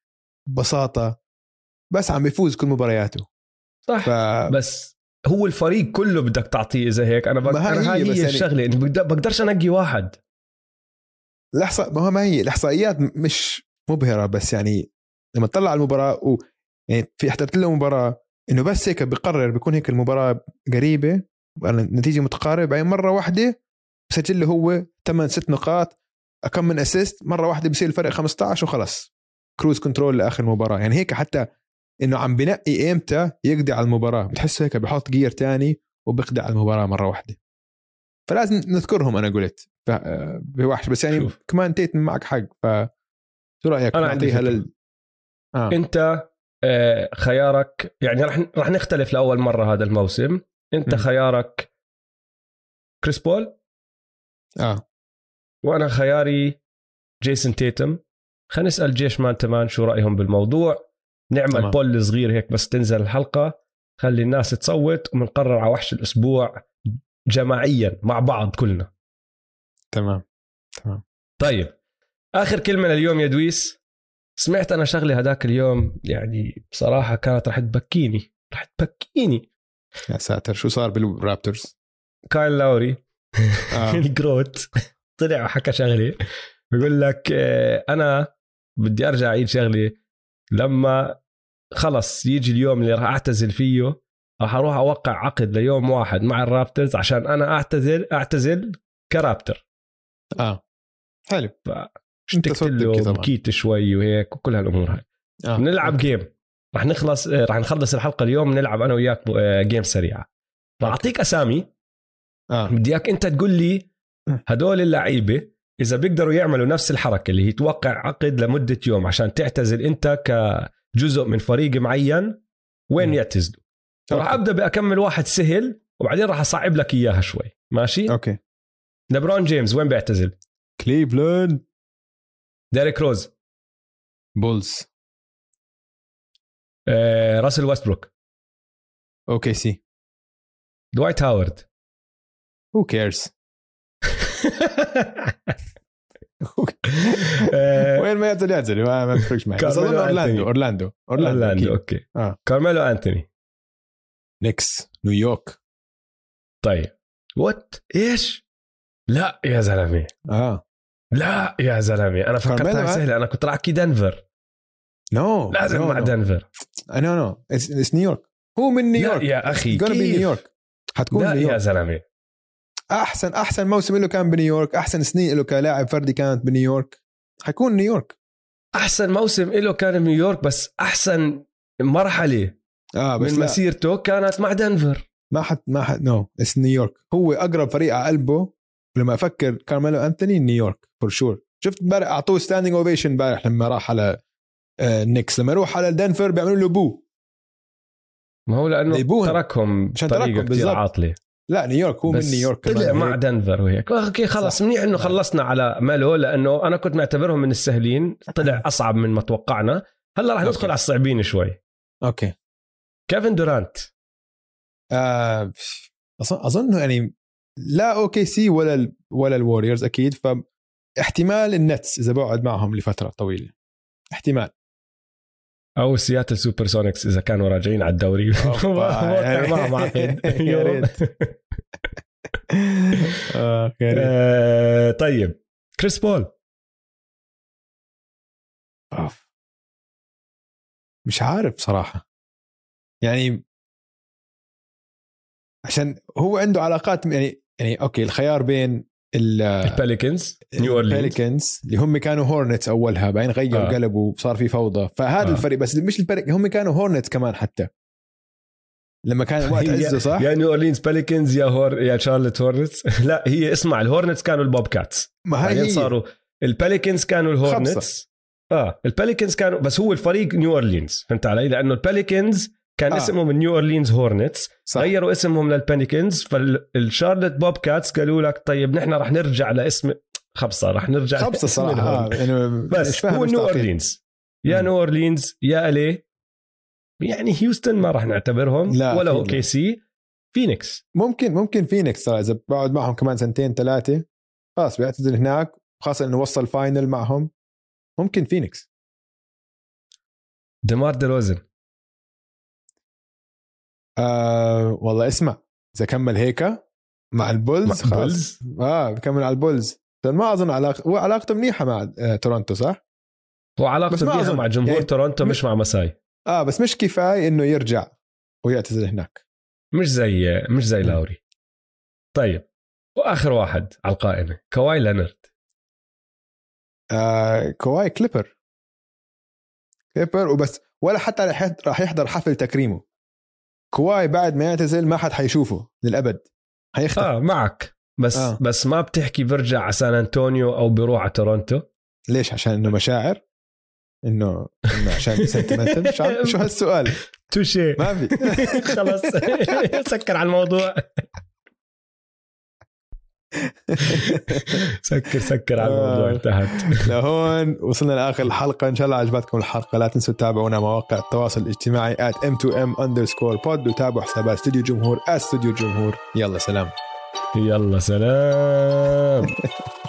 [SPEAKER 2] ببساطة. بس عم بيفوز كل مبارياته.
[SPEAKER 1] صح.
[SPEAKER 2] ف
[SPEAKER 1] بس هو الفريق كله بدك تعطيه إذا هيك. أنا بق...
[SPEAKER 2] ما هاي هي
[SPEAKER 1] هي الشغلة. بقدر- بقدرش أنقي واحد.
[SPEAKER 2] الاحصاء ما هو ما هي الاحصائيات مش مبهرة بس يعني لما تطلع على المباراة و يعني في حضرت له مباراة إنه بس هيك بقرر بيكون هيك المباراة قريبة النتيجة متقاربة. بعدين مرة واحدة بسجل له هو 8 6 نقاط كم من assist مرة واحدة بصير الفرق 15 وخلص. cruise control لآخر مباراة. يعني هيك حتى إنه عم بنقي إمتى يقضي على المباراة. بتحسه هيك بحط gear تاني وبيقضي على المباراة مرة واحدة. فلازم نذكرهم أنا قلت. آه، بوحش. بس يعني
[SPEAKER 1] شوف.
[SPEAKER 2] كمان تيت معك حق. ف شو رأيك؟
[SPEAKER 1] أنا عندي.
[SPEAKER 2] لل آه.
[SPEAKER 1] أنت آه، خيارك يعني رح رح نختلف لأول مرة هذا الموسم. أنت
[SPEAKER 2] م.
[SPEAKER 1] خيارك كريس بول.
[SPEAKER 2] آه.
[SPEAKER 1] وأنا خياري جيسون تيتم. خلينا نسأل جيش مان تمان شو رأيهم بالموضوع. نعمل
[SPEAKER 2] تمام.
[SPEAKER 1] بول صغير هيك بس تنزل الحلقة. خلي الناس تصوت وبنقرر على وحش الأسبوع جماعيا مع بعض كلنا.
[SPEAKER 2] تمام.
[SPEAKER 1] طيب. آخر كلمة لليوم يا دويس. سمعت أنا شغله هذاك اليوم يعني بصراحة كانت رح تبكيني رح تبكيني.
[SPEAKER 2] يا ساتر. شو صار بالرابترز؟
[SPEAKER 1] كايل لاوري. [LAUGHS]
[SPEAKER 2] آه. [LAUGHS]
[SPEAKER 1] ال GROAT. طلع وحكى شغله بيقول لك آه، أنا بدي أرجع أعيد شغله لما خلص يجي اليوم اللي راح أعتزل فيه راح أروح أوقع عقد ليوم واحد مع الرابترز عشان أنا أعتزل أعتزل ك
[SPEAKER 2] Raptor. آه. حلو.
[SPEAKER 1] اشتقت له. بكيت شوي وهيك وكل هالأمور هاي.
[SPEAKER 2] آه.
[SPEAKER 1] بنلعب
[SPEAKER 2] okay.
[SPEAKER 1] game رح نخلص آه، رح نخلص الحلقة اليوم نلعب أنا وياك آه، game سريعة. رح أعطيك أسامي.
[SPEAKER 2] آه.
[SPEAKER 1] بدي إياك أنت تقول لي. هدول اللعيبة إذا بيقدروا يعملوا نفس الحركة اللي هي توقع عقد لمدة يوم عشان تعتزل أنت كجزء من فريق معين وين. يعتزلوا؟
[SPEAKER 2] okay.
[SPEAKER 1] أبدأ بأكمل واحد سهل وبعدين راح أصعب لك إياها شوي. ماشي؟
[SPEAKER 2] okay.
[SPEAKER 1] ليبرون جيمس وين بيعتزل؟
[SPEAKER 2] كليفلاند.
[SPEAKER 1] ديريك روز.
[SPEAKER 2] بولز.
[SPEAKER 1] آه، راسل ويستبروك
[SPEAKER 2] أوكي سي.
[SPEAKER 1] دوايت هاورد.
[SPEAKER 2] هو كيرز وين ما يعزل يعزل ما ما بفرقش معي. بس
[SPEAKER 1] كارميلو
[SPEAKER 2] اظن أورلاندو.
[SPEAKER 1] أورلاندو
[SPEAKER 2] أورلاندو.
[SPEAKER 1] أوكي.
[SPEAKER 2] آه.
[SPEAKER 1] كارميلو أنتوني.
[SPEAKER 2] نيكس نيويورك
[SPEAKER 1] طيب. وات إيش؟ لا يا زلمة.
[SPEAKER 2] آه.
[SPEAKER 1] لا يا زلمة. أنا فكرتها؟ سهلة. أنا كنت راح أحكي دنفر.
[SPEAKER 2] نو
[SPEAKER 1] لازم
[SPEAKER 2] نو
[SPEAKER 1] مع
[SPEAKER 2] نو.
[SPEAKER 1] دنفر.
[SPEAKER 2] no no it's نيويورك هو من
[SPEAKER 1] لا
[SPEAKER 2] نيويورك
[SPEAKER 1] يا أخي
[SPEAKER 2] gonna be
[SPEAKER 1] كيف؟
[SPEAKER 2] نيويورك حتكون
[SPEAKER 1] لا يا زلمة.
[SPEAKER 2] أحسن أحسن موسم له كان بنيويورك أحسن سنين له كلاعب فردي كانت بنيويورك. حيكون نيويورك.
[SPEAKER 1] أحسن موسم له كان بنيويورك بس أحسن مرحلة
[SPEAKER 2] آه بس
[SPEAKER 1] من
[SPEAKER 2] لا.
[SPEAKER 1] مسيرته كانت مع دنفر.
[SPEAKER 2] ما حد ما حد no it's نيويورك. هو أقرب فريق على قلبه لما أفكر كارميلو انثوني نيويورك for sure شفت امبارح أعطوه standing ovation امبارح لما راح على آه، ال Knicks لما يروح على دنفر بيعملوا له boo
[SPEAKER 1] ما هو لأنه
[SPEAKER 2] يبوهم.
[SPEAKER 1] تركهم
[SPEAKER 2] عشان تركهم بالضبط.
[SPEAKER 1] عاطلة.
[SPEAKER 2] لا نيويورك هو من نيويورك
[SPEAKER 1] طلع مع. دنفر وهيك. okay خلص
[SPEAKER 2] صح.
[SPEAKER 1] منيح إنه
[SPEAKER 2] صح.
[SPEAKER 1] خلصنا على ميلو لأنه أنا كنت معتبرهم من السهلين. طلع أصعب من ما توقعنا. هلأ راح ندخل
[SPEAKER 2] okay.
[SPEAKER 1] على الصعبين شوي.
[SPEAKER 2] أوكي.
[SPEAKER 1] كيفن دورانت.
[SPEAKER 2] آه اظن أظن يعني لا OKC ولا ال ولا ال Warriors أكيد. فاحتمال ال Nets إذا بقعد معهم لفترة طويلة. احتمال.
[SPEAKER 1] أو سياتل SuperSonics إذا كانوا راجعين على الدوري
[SPEAKER 2] أوبا. [LAUGHS]
[SPEAKER 1] معهم عقد. [LAUGHS] [LAUGHS]
[SPEAKER 2] يا ريت. آه
[SPEAKER 1] طيب كريس بول
[SPEAKER 2] oof. مش عارف صراحة يعني عشان هو عنده علاقات يعني يعني okay الخيار بين
[SPEAKER 1] ال Pelicans نيو اورلينز
[SPEAKER 2] ال Pelicans اللي هم كانوا Hornets أولها بعدين غيروا
[SPEAKER 1] آه.
[SPEAKER 2] قلبوا صار في فوضى فهذا
[SPEAKER 1] آه.
[SPEAKER 2] الفريق بس مش الفريق هم كانوا Hornets كمان حتى لما كان وقت [LAUGHS] عزة صح؟
[SPEAKER 1] يا نيو اورلينز Pelicans يا Hor- يا شارلت Hornets [LAUGHS] لا هي اسمع ال Hornets كانوا ال Bobcats
[SPEAKER 2] ما هي
[SPEAKER 1] صاروا ال Pelicans كانوا ال
[SPEAKER 2] Hornets.
[SPEAKER 1] آه ال Pelicans كانوا بس هو الفريق نيو اورلينز فهمت علي لأنه ال Pelicans كان آه. اسمهم نيو أورلينز Hornets
[SPEAKER 2] صح
[SPEAKER 1] غيروا اسمهم لل Pelicans فالشارلت Bobcats قالوا لك طيب نحن رح نرجع لاسم خبصة رح نرجع
[SPEAKER 2] خبصة
[SPEAKER 1] لاسم
[SPEAKER 2] صراحة آه. يعني
[SPEAKER 1] بس هو نيو. أورلينز يا. نيو أورلينز يا ألي يعني هيوستن ما راح نعتبرهم
[SPEAKER 2] لا،
[SPEAKER 1] ولا OKC فينيكس
[SPEAKER 2] ممكن ممكن فينيكس إذا بقعد معهم كمان سنتين ثلاثة خلاص بيعتزل هناك خاصة إنه وصل final معهم ممكن فينيكس
[SPEAKER 1] ديمار ديروزن
[SPEAKER 2] آه والله اسمع إذا كمل هيك مع ال Bulls
[SPEAKER 1] مع
[SPEAKER 2] خلاص
[SPEAKER 1] ال
[SPEAKER 2] Bulls؟ آه بكمل على ال Bulls لأن ما أظن علاقه هو علاقته منيحة مع آه تورونتو صح؟
[SPEAKER 1] هو علاقته
[SPEAKER 2] أظن.
[SPEAKER 1] مع جمهور
[SPEAKER 2] يعني
[SPEAKER 1] تورونتو
[SPEAKER 2] م-
[SPEAKER 1] مش مع مساي
[SPEAKER 2] آه بس مش كفاية إنه يرجع ويعتزل هناك
[SPEAKER 1] مش زي مش زي. لاوري طيب وآخر واحد على القائمة كواي لينارد
[SPEAKER 2] آه كواي Clipper Clipper وبس ولا حتى راح يحضر حفل تكريمه كواي بعد ما يعتزل ما حد حيشوفه للأبد. حيختفي.
[SPEAKER 1] آه معك. بس آه. بس ما بتحكي برجع على سان أنطونيو أو بيروح على تورونتو
[SPEAKER 2] ليش؟ عشان إنه مشاعر؟ إنه إنه عشان sentimental مش عارف شو هالسؤال؟ [LAUGHS]
[SPEAKER 1] touché
[SPEAKER 2] ما في. [LAUGHS]
[SPEAKER 1] خلص [LAUGHS] سكر على الموضوع. [LAUGHS] سكر سكر على الموضوع
[SPEAKER 2] آه.
[SPEAKER 1] انتهت. [LAUGHS]
[SPEAKER 2] لهون وصلنا لآخر الحلقة. إن شاء الله عجبتكم الحلقة. لا تنسوا تتابعونا مواقع التواصل الاجتماعي at m2m underscore pod وتابعوا حسابات استوديو جمهور استوديو جمهور. يلا سلام.
[SPEAKER 1] يلا سلام. [LAUGHS]